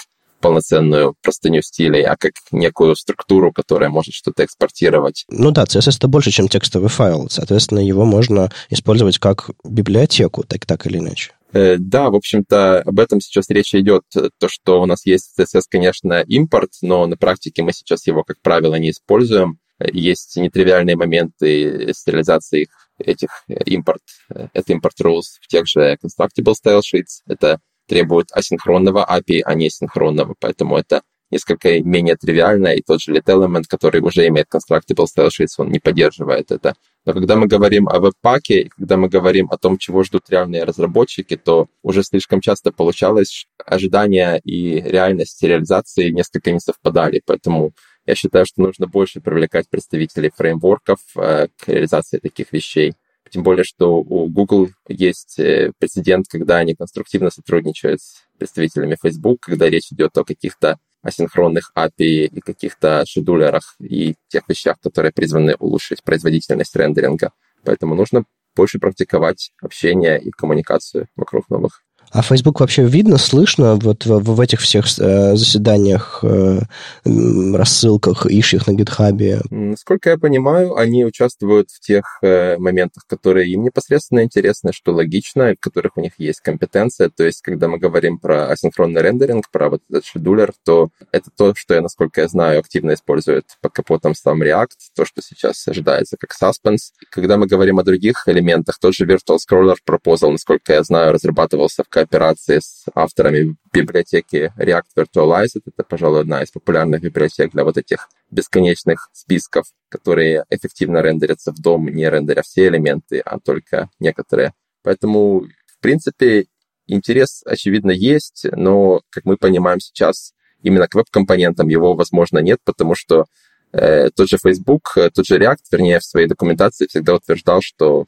полноценную простыню стилей, а как некую структуру, которая может что-то экспортировать. Ну да, CSS это больше, чем текстовый файл. Соответственно, его можно использовать как библиотеку, так, так или иначе. Э, да, в общем-то, об этом сейчас речь идет. То, что у нас есть CSS, конечно, импорт, но на практике мы сейчас его, как правило, не используем. Есть нетривиальные моменты стерилизации этих импорт, это импорт rules в тех же constructible style sheets. Это требует асинхронного API, а не синхронного, поэтому это несколько менее тривиально, и тот же element, который уже имеет constructible style sheets, он не поддерживает это. Но когда мы говорим о веб-паке, когда мы говорим о том, чего ждут реальные разработчики, то уже слишком часто получалось, ожидания и реальность реализации несколько не совпадали, поэтому я считаю, что нужно больше привлекать представителей фреймворков э, к реализации таких вещей. Тем более, что у Google есть э, прецедент, когда они конструктивно сотрудничают с представителями Facebook, когда речь идет о каких-то асинхронных API и каких-то шедулерах и тех вещах, которые призваны улучшить производительность рендеринга. Поэтому нужно больше практиковать общение и коммуникацию вокруг новых а Facebook вообще видно, слышно вот в, в этих всех э, заседаниях, э, рассылках, ищих на гитхабе? Насколько я понимаю, они участвуют в тех э, моментах, которые им непосредственно интересны, что логично, и в которых у них есть компетенция. То есть, когда мы говорим про асинхронный рендеринг, про вот этот шедулер, то это то, что я, насколько я знаю, активно использует под капотом сам React, то, что сейчас ожидается как Suspense. Когда мы говорим о других элементах, тот же Virtual Scroller Proposal, насколько я знаю, разрабатывался в кооперации с авторами библиотеки React Virtualized. Это, пожалуй, одна из популярных библиотек для вот этих бесконечных списков, которые эффективно рендерятся в дом, не рендеря все элементы, а только некоторые. Поэтому, в принципе, интерес, очевидно, есть, но, как мы понимаем сейчас, именно к веб-компонентам его, возможно, нет, потому что э, тот же Facebook, э, тот же React, вернее, в своей документации всегда утверждал, что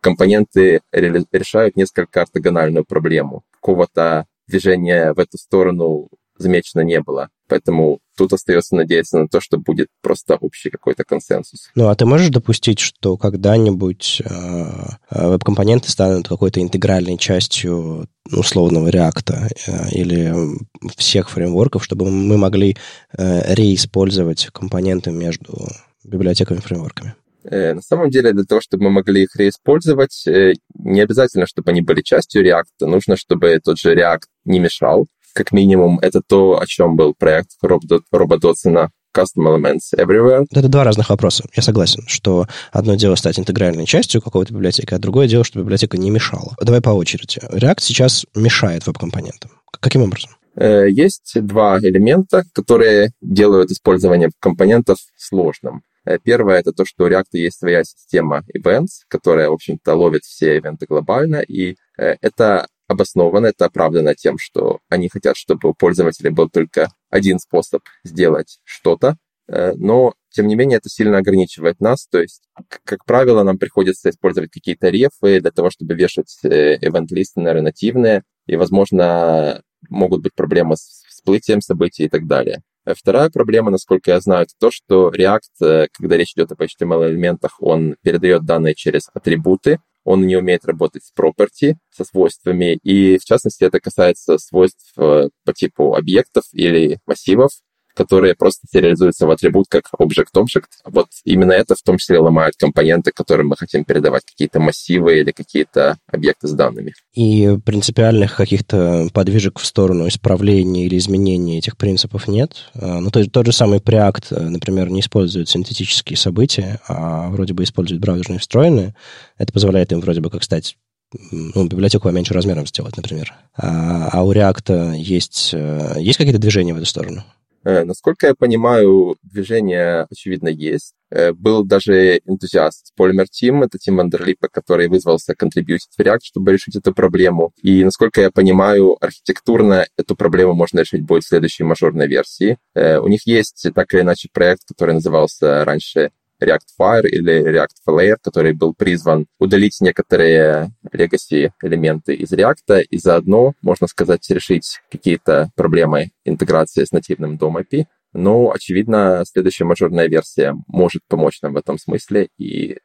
компоненты решают несколько ортогональную проблему. Какого-то движения в эту сторону замечено не было. Поэтому тут остается надеяться на то, что будет просто общий какой-то консенсус. Ну, а ты можешь допустить, что когда-нибудь э, веб-компоненты станут какой-то интегральной частью условного реакта э, или всех фреймворков, чтобы мы могли э, реиспользовать компоненты между библиотеками и фреймворками? Э, на самом деле, для того, чтобы мы могли их реиспользовать, э, не обязательно, чтобы они были частью React. Нужно, чтобы тот же React не мешал. Как минимум, это то, о чем был проект Роба Дотсона Custom Elements Everywhere. Это два разных вопроса. Я согласен, что одно дело стать интегральной частью какого-то библиотеки, а другое дело, чтобы библиотека не мешала. Давай по очереди. React сейчас мешает веб-компонентам. Каким образом? Э, есть два элемента, которые делают использование компонентов сложным. Э, первое — это то, что у React есть своя система events, которая, в общем-то, ловит все ивенты глобально, и э, это обосновано, это оправдано тем, что они хотят, чтобы у пользователя был только один способ сделать что-то, э, но, тем не менее, это сильно ограничивает нас, то есть, как правило, нам приходится использовать какие-то рефы для того, чтобы вешать event-листенеры нативные, и, возможно, могут быть проблемы с всплытием событий и так далее. Вторая проблема, насколько я знаю, это то, что React, э, когда речь идет об HTML-элементах, он передает данные через атрибуты, он не умеет работать с property, со свойствами, и в частности это касается свойств э, по типу объектов или массивов, которые просто сериализуются в атрибут как object-object. Вот именно это в том числе ломает компоненты, которым мы хотим передавать какие-то массивы или какие-то объекты с данными. И принципиальных каких-то подвижек в сторону исправления или изменения этих принципов нет. А, ну, то есть тот же самый Preact, например, не использует синтетические события, а вроде бы использует браузерные встроенные. Это позволяет им вроде бы как стать ну, библиотеку поменьше размером сделать, например. А, а у React есть, э, есть какие-то движения в эту сторону? Э, насколько я понимаю, движение, очевидно, есть. Э, был даже энтузиаст Polymer Team, это Тим Андерлипа, который вызвался контрибьютить в React, чтобы решить эту проблему. И, насколько я понимаю, архитектурно эту проблему можно решить будет в следующей мажорной версии. Э, у них есть, так или иначе, проект, который назывался раньше React Fire или React Flare, который был призван удалить некоторые legacy элементы из React и заодно, можно сказать, решить какие-то проблемы интеграции с нативным DOM API. Но, очевидно, следующая мажорная версия может помочь нам в этом смысле, и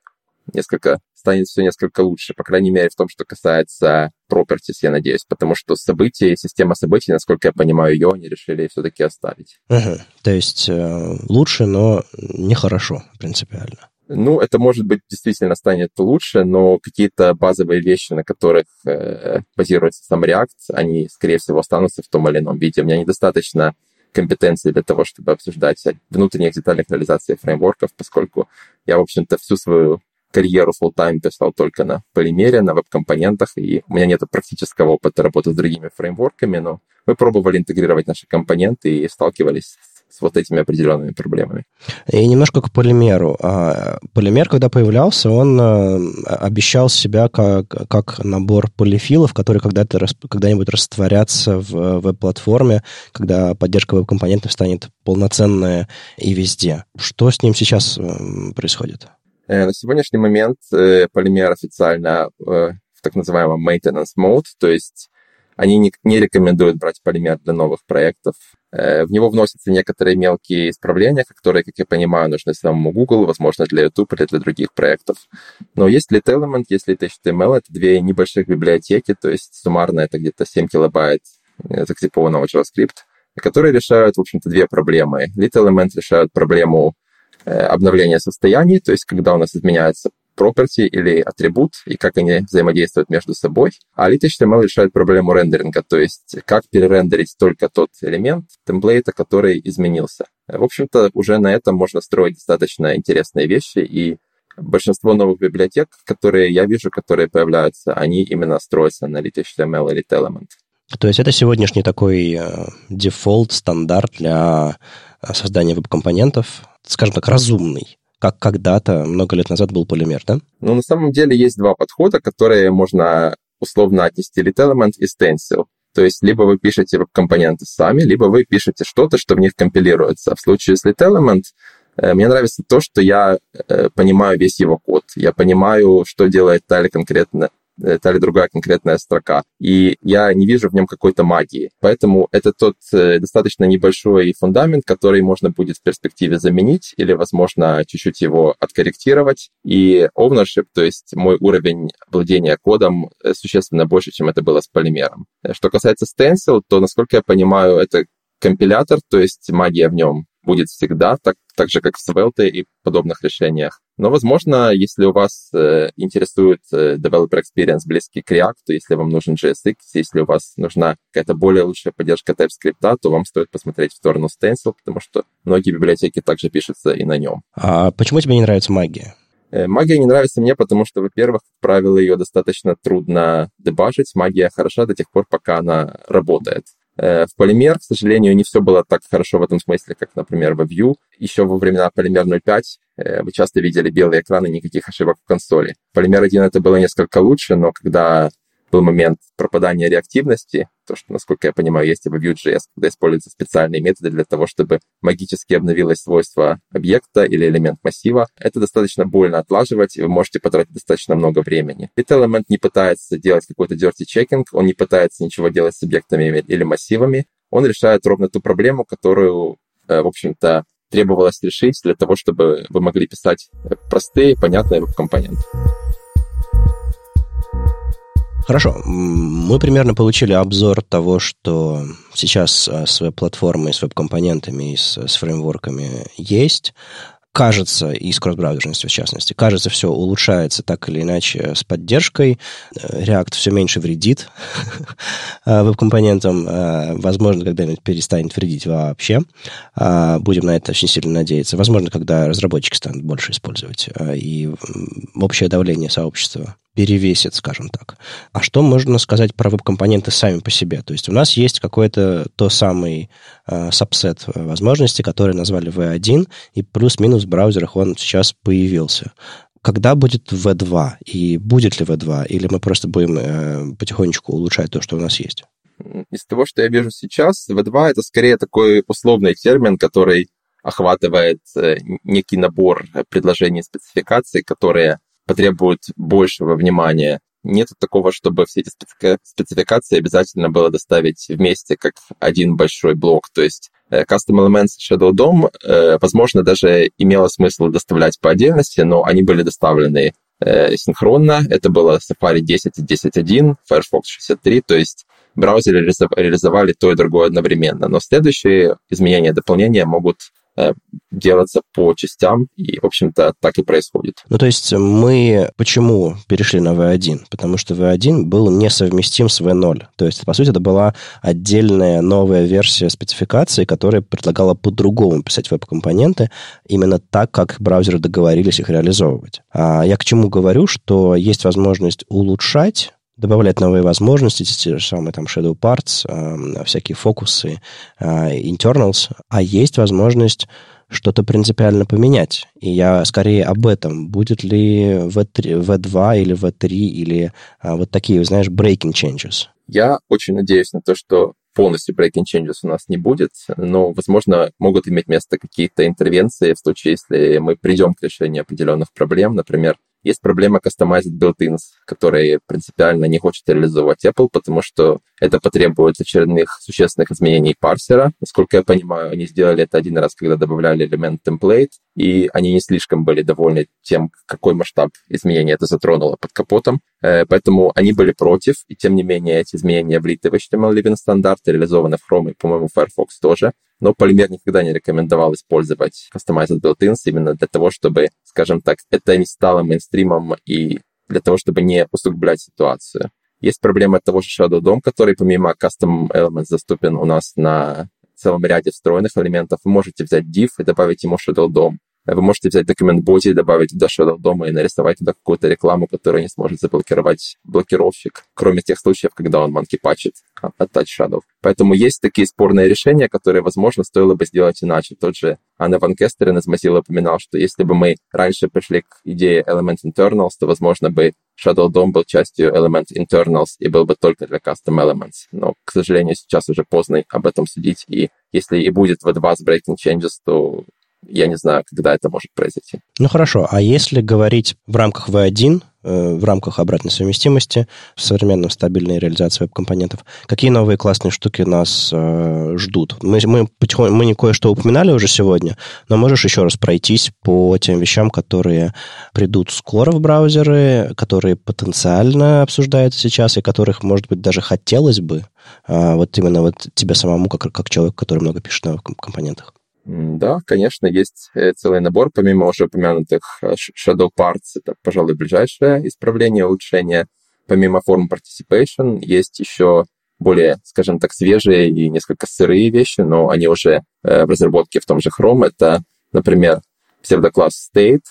несколько станет все несколько лучше, по крайней мере, в том, что касается properties, я надеюсь, потому что события, система событий, насколько я понимаю, ее они решили все-таки оставить. Угу. То есть э, лучше, но нехорошо принципиально. Ну, это, может быть, действительно станет лучше, но какие-то базовые вещи, на которых э, базируется сам React, они, скорее всего, останутся в том или ином виде. У меня недостаточно компетенции для того, чтобы обсуждать внутренних деталях реализации фреймворков, поскольку я, в общем-то, всю свою карьеру full-time писал только на полимере, на веб-компонентах, и у меня нет практического опыта работы с другими фреймворками, но мы пробовали интегрировать наши компоненты и сталкивались с вот этими определенными проблемами. И немножко к полимеру. А, полимер, когда появлялся, он э, обещал себя как, как набор полифилов, которые когда-то когда-нибудь растворятся в веб-платформе, когда поддержка веб-компонентов станет полноценная и везде. Что с ним сейчас происходит? Э, на сегодняшний момент э, полимер официально э, в так называемом maintenance mode, то есть они не, рекомендуют брать полимер для новых проектов. В него вносятся некоторые мелкие исправления, которые, как я понимаю, нужны самому Google, возможно, для YouTube или для других проектов. Но есть Lit Element, есть Lit HTML, это две небольших библиотеки, то есть суммарно это где-то 7 килобайт закзипованного JavaScript, которые решают, в общем-то, две проблемы. Lit Element решают проблему обновление состояний, то есть когда у нас изменяется property или атрибут, и как они взаимодействуют между собой. А Lit HTML решает проблему рендеринга, то есть как перерендерить только тот элемент темплейта, который изменился. В общем-то, уже на этом можно строить достаточно интересные вещи, и большинство новых библиотек, которые я вижу, которые появляются, они именно строятся на Lit HTML или Element. То есть это сегодняшний такой э, дефолт, стандарт для э, создания веб-компонентов, скажем так, разумный, как когда-то, много лет назад был полимер, да? Ну, на самом деле есть два подхода, которые можно условно отнести Lit Element и Stencil. То есть либо вы пишете веб-компоненты сами, либо вы пишете что-то, что в них компилируется. В случае с Lit Element э, мне нравится то, что я э, понимаю весь его код. Я понимаю, что делает та или конкретно та или другая конкретная строка. И я не вижу в нем какой-то магии. Поэтому это тот э, достаточно небольшой фундамент, который можно будет в перспективе заменить или, возможно, чуть-чуть его откорректировать. И ownership, то есть мой уровень владения кодом, э, существенно больше, чем это было с полимером. Что касается Stencil, то, насколько я понимаю, это компилятор, то есть магия в нем будет всегда, так, так же, как в Svelte и подобных решениях. Но, возможно, если у вас э, интересует э, developer experience близкий к React, то если вам нужен JSX, если у вас нужна какая-то более лучшая поддержка TypeScript, то вам стоит посмотреть в сторону Stencil, потому что многие библиотеки также пишутся и на нем. А почему тебе не нравится магия? Э, магия не нравится мне, потому что, во-первых, правило ее достаточно трудно дебажить. Магия хороша до тех пор, пока она работает. Э, в Polymer, к сожалению, не все было так хорошо в этом смысле, как, например, в Vue. Еще во времена Polymer 0.5 э, вы часто видели белые экраны, никаких ошибок в консоли. Polymer 1 это было несколько лучше, но когда был момент пропадания реактивности, то, что, насколько я понимаю, есть и в Vue.js, когда используются специальные методы для того, чтобы магически обновилось свойство объекта или элемент массива. Это достаточно больно отлаживать, и вы можете потратить достаточно много времени. Этот элемент не пытается делать какой-то dirty checking, он не пытается ничего делать с объектами или массивами, он решает ровно ту проблему, которую, э, в общем-то, требовалось решить для того, чтобы вы могли писать простые, понятные веб-компоненты. Хорошо. Мы примерно получили обзор того, что сейчас а, с веб-платформой, с веб-компонентами и с, с фреймворками есть кажется, и с кросс-браузерностью в частности, кажется, все улучшается так или иначе с поддержкой. React все меньше вредит (laughs) веб-компонентам. Возможно, когда-нибудь перестанет вредить вообще. Будем на это очень сильно надеяться. Возможно, когда разработчики станут больше использовать. И общее давление сообщества перевесит, скажем так. А что можно сказать про веб-компоненты сами по себе? То есть у нас есть какой-то то самый э, сабсет возможностей, который назвали V1, и плюс-минус в браузерах он сейчас появился. Когда будет V2? И будет ли V2? Или мы просто будем э, потихонечку улучшать то, что у нас есть? Из того, что я вижу сейчас, V2 это скорее такой условный термин, который охватывает э, некий набор предложений и спецификаций, которые потребуют большего внимания. Нет такого, чтобы все эти спецификации обязательно было доставить вместе как один большой блок. То есть э, Custom Elements Shadow DOM, э, возможно, даже имело смысл доставлять по отдельности, но они были доставлены синхронно. Это было Safari 10 и 10.1, Firefox 63, то есть браузеры реализовали то и другое одновременно. Но следующие изменения дополнения могут Э, делаться по частям, и, в общем-то, так и происходит. Ну, то есть мы почему перешли на V1? Потому что V1 был несовместим с V0. То есть, по сути, это была отдельная новая версия спецификации, которая предлагала по-другому писать веб-компоненты, именно так, как браузеры договорились их реализовывать. А я к чему говорю, что есть возможность улучшать добавлять новые возможности, те же самые там shadow parts, э, всякие фокусы, э, internals, а есть возможность что-то принципиально поменять. И я скорее об этом. Будет ли V3, V2 или V3 или э, вот такие, знаешь, breaking changes? Я очень надеюсь на то, что полностью breaking changes у нас не будет, но, возможно, могут иметь место какие-то интервенции в случае, если мы придем к решению определенных проблем. Например, есть проблема customized built-ins, которые принципиально не хочет реализовывать Apple, потому что это потребует очередных существенных изменений парсера. Насколько я понимаю, они сделали это один раз, когда добавляли элемент template, и они не слишком были довольны тем, какой масштаб изменений это затронуло под капотом. Э, поэтому они были против, и тем не менее эти изменения влиты в HTML Living стандарт, реализованы в Chrome и, по-моему, Firefox тоже. Но Polymer никогда не рекомендовал использовать Customized Built-ins именно для того, чтобы, скажем так, это не стало мейнстримом и для того, чтобы не усугублять ситуацию. Есть проблема того же Shadow DOM, который помимо Custom Elements доступен у нас на целом ряде встроенных элементов. Вы можете взять div и добавить ему Shadow DOM. Вы можете взять документ body добавить туда shadow дома и нарисовать туда какую-то рекламу, которая не сможет заблокировать блокировщик, кроме тех случаев, когда он манки пачет от Touch Shadow. Поэтому есть такие спорные решения, которые, возможно, стоило бы сделать иначе. Тот же Анна Ван Кестерен из Mozilla упоминал, что если бы мы раньше пришли к идее Element Internals, то, возможно, бы Shadow DOM был частью Element Internals и был бы только для Custom Elements. Но, к сожалению, сейчас уже поздно об этом судить. И если и будет V2 с Breaking Changes, то я не знаю, когда это может произойти. Ну хорошо, а если говорить в рамках V1, э, в рамках обратной совместимости, в современном стабильной реализации веб-компонентов, какие новые классные штуки нас э, ждут? Мы, мы, потихоньку, мы кое-что упоминали уже сегодня, но можешь еще раз пройтись по тем вещам, которые придут скоро в браузеры, которые потенциально обсуждаются сейчас и которых, может быть, даже хотелось бы, э, вот именно вот тебе самому, как, как человек, который много пишет на компонентах? Да, конечно, есть э, целый набор, помимо уже упомянутых э, Shadow Parts, это, пожалуй, ближайшее исправление, улучшение. Помимо форм Participation есть еще более, скажем так, свежие и несколько сырые вещи, но они уже э, в разработке в том же Chrome. Это, например, псевдокласс State,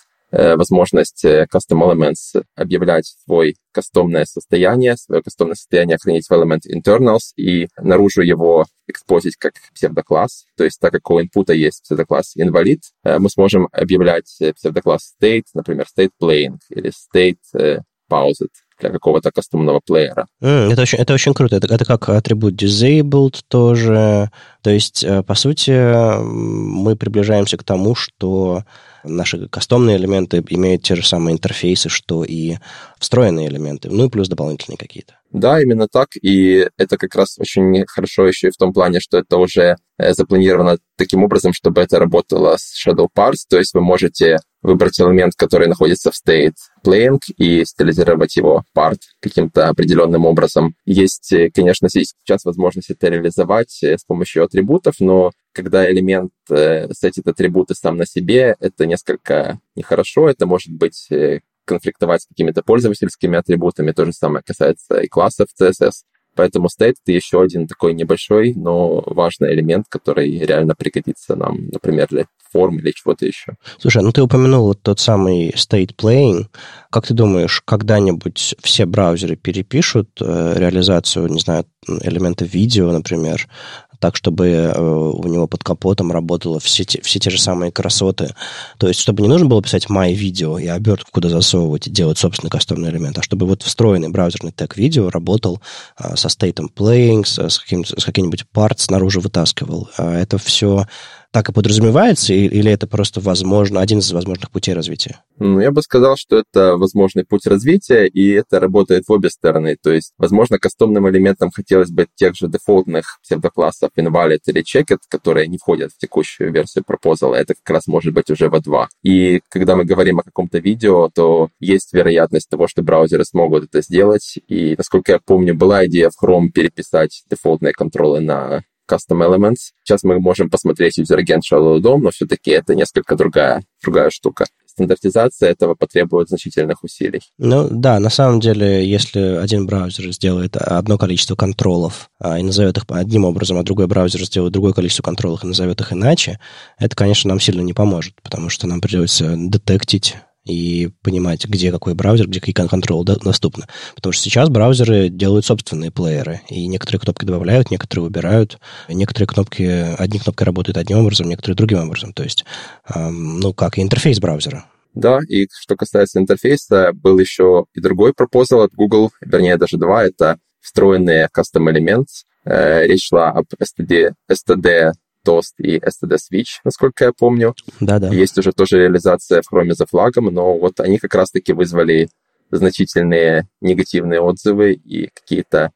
возможность э, Custom Elements объявлять свой кастомное состояние, свое кастомное состояние хранить в Element Internals и наружу его экспозить как псевдокласс. То есть так как у инпута есть псевдокласс invalid, э, мы сможем объявлять псевдокласс state, например, state playing или state paused для какого-то кастомного плеера. Mm, это, очень, это очень круто. Это, это как атрибут disabled тоже. То есть, по сути, мы приближаемся к тому, что наши кастомные элементы имеют те же самые интерфейсы, что и встроенные элементы, ну и плюс дополнительные какие-то. Да, именно так, и это как раз очень хорошо еще и в том плане, что это уже э, запланировано таким образом, чтобы это работало с Shadow Parts, то есть вы можете выбрать элемент, который находится в state playing и стилизировать его part каким-то определенным образом. Есть, э, конечно, сейчас возможность это реализовать э, с помощью атрибутов, но когда элемент э, сетит атрибуты сам на себе, это несколько нехорошо, это может быть конфликтовать с какими-то пользовательскими атрибутами, то же самое касается и классов CSS. Поэтому state — это еще один такой небольшой, но важный элемент, который реально пригодится нам, например, для форм или чего-то еще. Слушай, ну ты упомянул вот тот самый state playing. Как ты думаешь, когда-нибудь все браузеры перепишут э, реализацию, не знаю, элемента видео, например, так, чтобы э, у него под капотом работало все те, все те же самые красоты. То есть, чтобы не нужно было писать my видео и обертку куда засовывать и делать собственный кастомный элемент, а чтобы вот встроенный браузерный тег видео работал а, со стейтом playing, с, каким, с каким-нибудь part снаружи вытаскивал. А это все так и подразумевается, или это просто возможно, один из возможных путей развития? Ну, я бы сказал, что это возможный путь развития, и это работает в обе стороны. То есть, возможно, кастомным элементам хотелось бы тех же дефолтных псевдоклассов invalid или checked, которые не входят в текущую версию proposal. Это как раз может быть уже в 2 И когда мы говорим о каком-то видео, то есть вероятность того, что браузеры смогут это сделать. И, насколько я помню, была идея в Chrome переписать дефолтные контролы на Custom Elements. Сейчас мы можем посмотреть User Agent Shallow DOM, но все-таки это несколько другая, другая штука стандартизация этого потребует значительных усилий. Ну да, на самом деле, если один браузер сделает одно количество контролов а, и назовет их одним образом, а другой браузер сделает другое количество контролов и назовет их иначе, это, конечно, нам сильно не поможет, потому что нам придется детектить и понимать, где какой браузер, где какие контролы доступны. Потому что сейчас браузеры делают собственные плееры, и некоторые кнопки добавляют, некоторые убирают, некоторые кнопки, одни кнопки работают одним образом, некоторые другим образом. То есть, эм, ну, как и интерфейс браузера. Да, и что касается интерфейса, был еще и другой пропозал от Google, вернее, даже два, это встроенные custom elements. Э, речь шла об STD, STD Toast и STD Switch, насколько я помню. Да-да. Есть уже тоже реализация в Chrome за флагом, но вот они как раз-таки вызвали значительные негативные отзывы и какие-то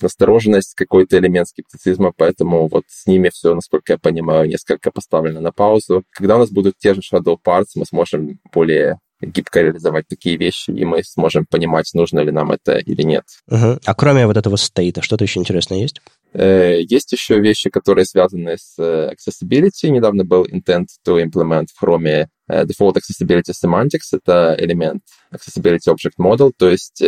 настороженность, какой-то элемент скептицизма, поэтому вот с ними все, насколько я понимаю, несколько поставлено на паузу. Когда у нас будут те же shadow parts, мы сможем более гибко реализовать такие вещи, и мы сможем понимать, нужно ли нам это или нет. Угу. А кроме вот этого стейта, что-то еще интересное есть? Э, есть еще вещи, которые связаны с э, accessibility. Недавно был intent to implement в Chrome э, default accessibility semantics. Это элемент accessibility object model, то есть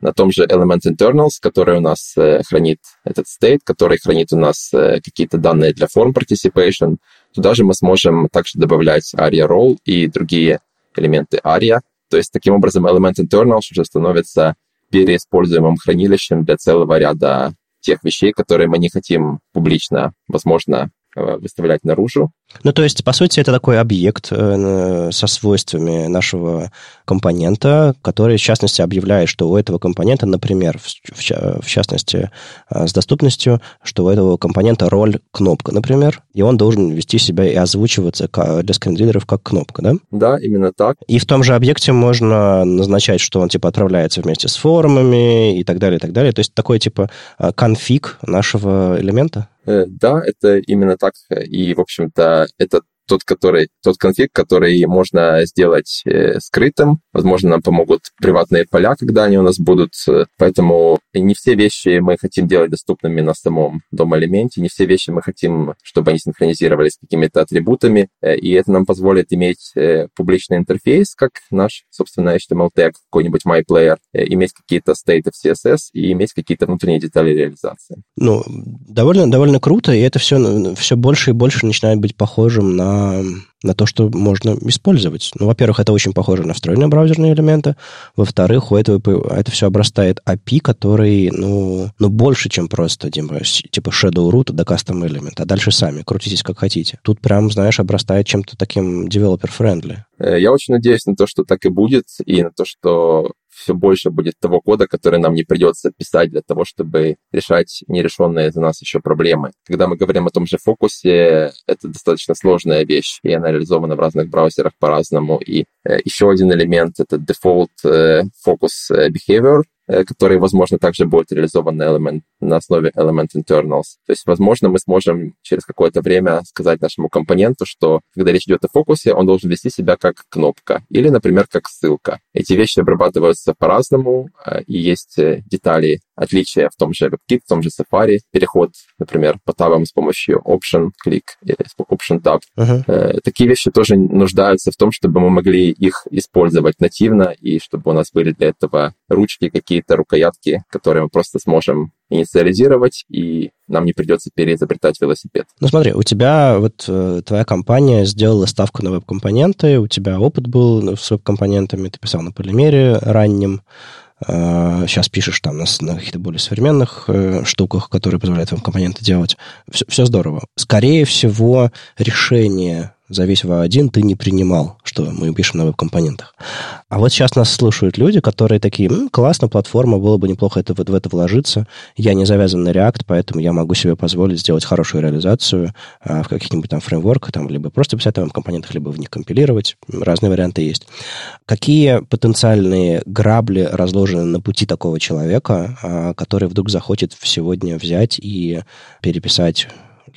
на том же element internals, который у нас хранит этот state, который хранит у нас какие-то данные для form participation. Туда же мы сможем также добавлять aria role и другие элементы aria. То есть таким образом element internals уже становится переиспользуемым хранилищем для целого ряда тех вещей, которые мы не хотим публично, возможно, выставлять наружу. Ну, то есть, по сути, это такой объект э, со свойствами нашего компонента, который, в частности, объявляет, что у этого компонента, например, в, частности, э, с доступностью, что у этого компонента роль кнопка, например, и он должен вести себя и озвучиваться для скринридеров как кнопка, да? Да, именно так. И в том же объекте можно назначать, что он, типа, отправляется вместе с формами и так далее, и так далее. То есть, такой, типа, э, конфиг нашего элемента? Да, это именно так. И, в общем-то, этот тот, который, тот конфиг, который можно сделать э, скрытым. Возможно, нам помогут приватные поля, когда они у нас будут. Поэтому не все вещи мы хотим делать доступными на самом дом-элементе, не все вещи мы хотим, чтобы они синхронизировались с какими-то атрибутами, э, и это нам позволит иметь э, публичный интерфейс, как наш, собственно, HTML тег, какой-нибудь MyPlayer, иметь какие-то стейты в CSS и иметь какие-то внутренние детали реализации. Ну, довольно, довольно круто, и это все, все больше и больше начинает быть похожим на на, то, что можно использовать. Ну, во-первых, это очень похоже на встроенные браузерные элементы. Во-вторых, у этого это все обрастает API, который, ну, ну больше, чем просто типа, типа Shadow Root до Custom Element, а дальше сами крутитесь как хотите. Тут прям, знаешь, обрастает чем-то таким developer-friendly. Э, я очень надеюсь на то, что так и будет, и на то, что все больше будет того кода, который нам не придется писать для того, чтобы решать нерешенные за нас еще проблемы. Когда мы говорим о том же фокусе, это достаточно сложная вещь, и она реализована в разных браузерах по-разному. И э, еще один элемент — это default focus э, behavior, Э, который, возможно, также будет реализован на, element, на основе Element Internals. То есть, возможно, мы сможем через какое-то время сказать нашему компоненту, что когда речь идет о фокусе, он должен вести себя как кнопка или, например, как ссылка. Эти вещи обрабатываются по-разному, э, и есть э, детали отличия в том же WebKit, в том же Safari, переход, например, по табам с помощью Option Click или Option Tab. Uh-huh. Такие вещи тоже нуждаются в том, чтобы мы могли их использовать нативно, и чтобы у нас были для этого ручки какие какие-то рукоятки, которые мы просто сможем инициализировать, и нам не придется переизобретать велосипед. Ну смотри, у тебя вот э, твоя компания сделала ставку на веб-компоненты, у тебя опыт был с веб-компонентами, ты писал на полимере раннем, э, сейчас пишешь там на, на каких-то более современных э, штуках, которые позволяют вам компоненты делать. Все, все здорово. Скорее всего, решение за весь V1 ты не принимал, что мы пишем на веб-компонентах. А вот сейчас нас слушают люди, которые такие, М, классно, платформа, было бы неплохо это, вот в это вложиться. Я не завязан на React, поэтому я могу себе позволить сделать хорошую реализацию а, в каких-нибудь там фреймворках, там, либо просто писать на веб-компонентах, либо в них компилировать. Разные варианты есть. Какие потенциальные грабли разложены на пути такого человека, а, который вдруг захочет сегодня взять и переписать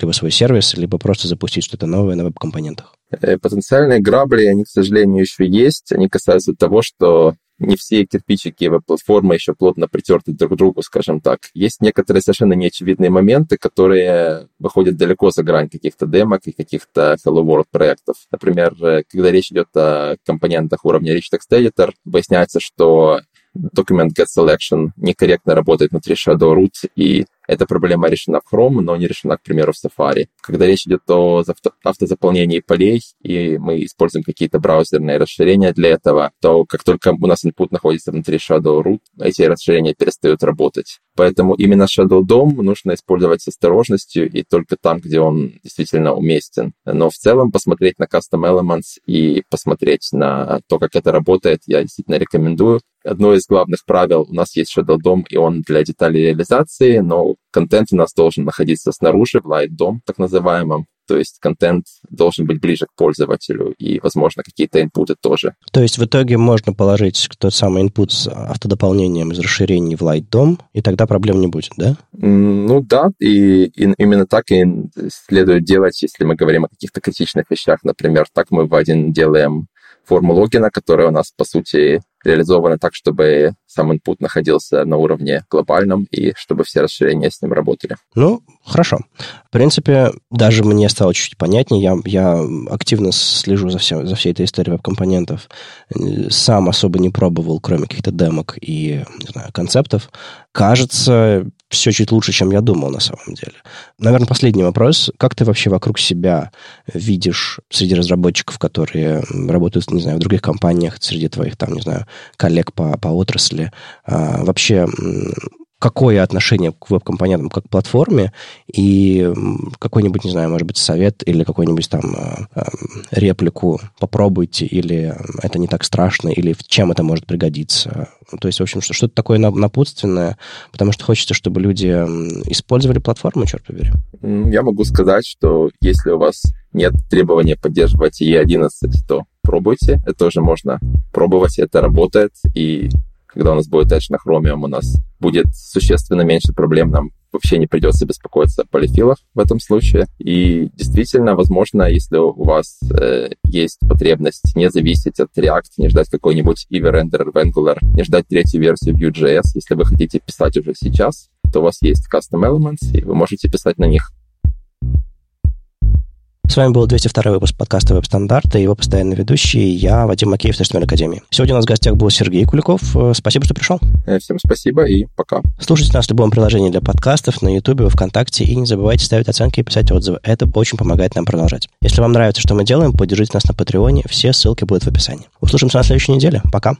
либо свой сервис, либо просто запустить что-то новое на веб-компонентах? Э, потенциальные грабли, они, к сожалению, еще есть. Они касаются того, что не все кирпичики веб-платформы еще плотно притерты друг к другу, скажем так. Есть некоторые совершенно неочевидные моменты, которые выходят далеко за грань каких-то демок и каких-то Hello World проектов. Например, э, когда речь идет о компонентах уровня Rich Text Editor, выясняется, что Document Get Selection некорректно работает внутри Shadow Root, и эта проблема решена в Chrome, но не решена, к примеру, в Safari. Когда речь идет о автозаполнении полей, и мы используем какие-то браузерные расширения для этого, то как только у нас input находится внутри Shadow Root, эти расширения перестают работать. Поэтому именно Shadow DOM нужно использовать с осторожностью и только там, где он действительно уместен. Но в целом посмотреть на Custom Elements и посмотреть на то, как это работает, я действительно рекомендую. Одно из главных правил, у нас есть Shadow DOM, и он для деталей реализации, но контент у нас должен находиться снаружи, в Light DOM, так называемом. То есть контент должен быть ближе к пользователю и, возможно, какие-то инпуты тоже. То есть в итоге можно положить тот самый инпут с автодополнением из расширений в Light DOM, и тогда проблем не будет, да? Ну да, и, и именно так и следует делать, если мы говорим о каких-то критичных вещах. Например, так мы в один делаем форму логина, которая у нас, по сути, реализована так, чтобы сам input находился на уровне глобальном и чтобы все расширения с ним работали. Ну, хорошо. В принципе, даже мне стало чуть понятнее. Я, я активно слежу за, все, за всей этой историей веб-компонентов. Сам особо не пробовал, кроме каких-то демок и не знаю, концептов. Кажется, все чуть лучше, чем я думал на самом деле. Наверное, последний вопрос. Как ты вообще вокруг себя видишь среди разработчиков, которые работают, не знаю, в других компаниях, среди твоих, там, не знаю, коллег по, по отрасли? А, вообще, какое отношение к веб-компонентам как к платформе и какой-нибудь, не знаю, может быть, совет или какой-нибудь там э, реплику попробуйте, или это не так страшно, или в чем это может пригодиться. То есть, в общем, что-то такое напутственное, потому что хочется, чтобы люди использовали платформу, черт побери. Я могу сказать, что если у вас нет требования поддерживать E11, то пробуйте. Это тоже можно пробовать, это работает, и когда у нас будет Edge на Chromium, у нас будет существенно меньше проблем, нам вообще не придется беспокоиться о полифилах в этом случае. И действительно, возможно, если у вас э, есть потребность не зависеть от React, не ждать какой-нибудь Eevee Renderer в Angular, не ждать третью версию Vue.js, если вы хотите писать уже сейчас, то у вас есть Custom Elements, и вы можете писать на них с вами был 202 выпуск подкаста «Веб-стандарты» и его постоянный ведущий, я, Вадим Макеев, с Академии. Сегодня у нас в гостях был Сергей Куликов. Э, спасибо, что пришел. Э, всем спасибо и пока. Слушайте нас в любом приложении для подкастов, на YouTube, Вконтакте, и не забывайте ставить оценки и писать отзывы. Это очень помогает нам продолжать. Если вам нравится, что мы делаем, поддержите нас на Патреоне. Все ссылки будут в описании. Услышимся на следующей неделе. Пока.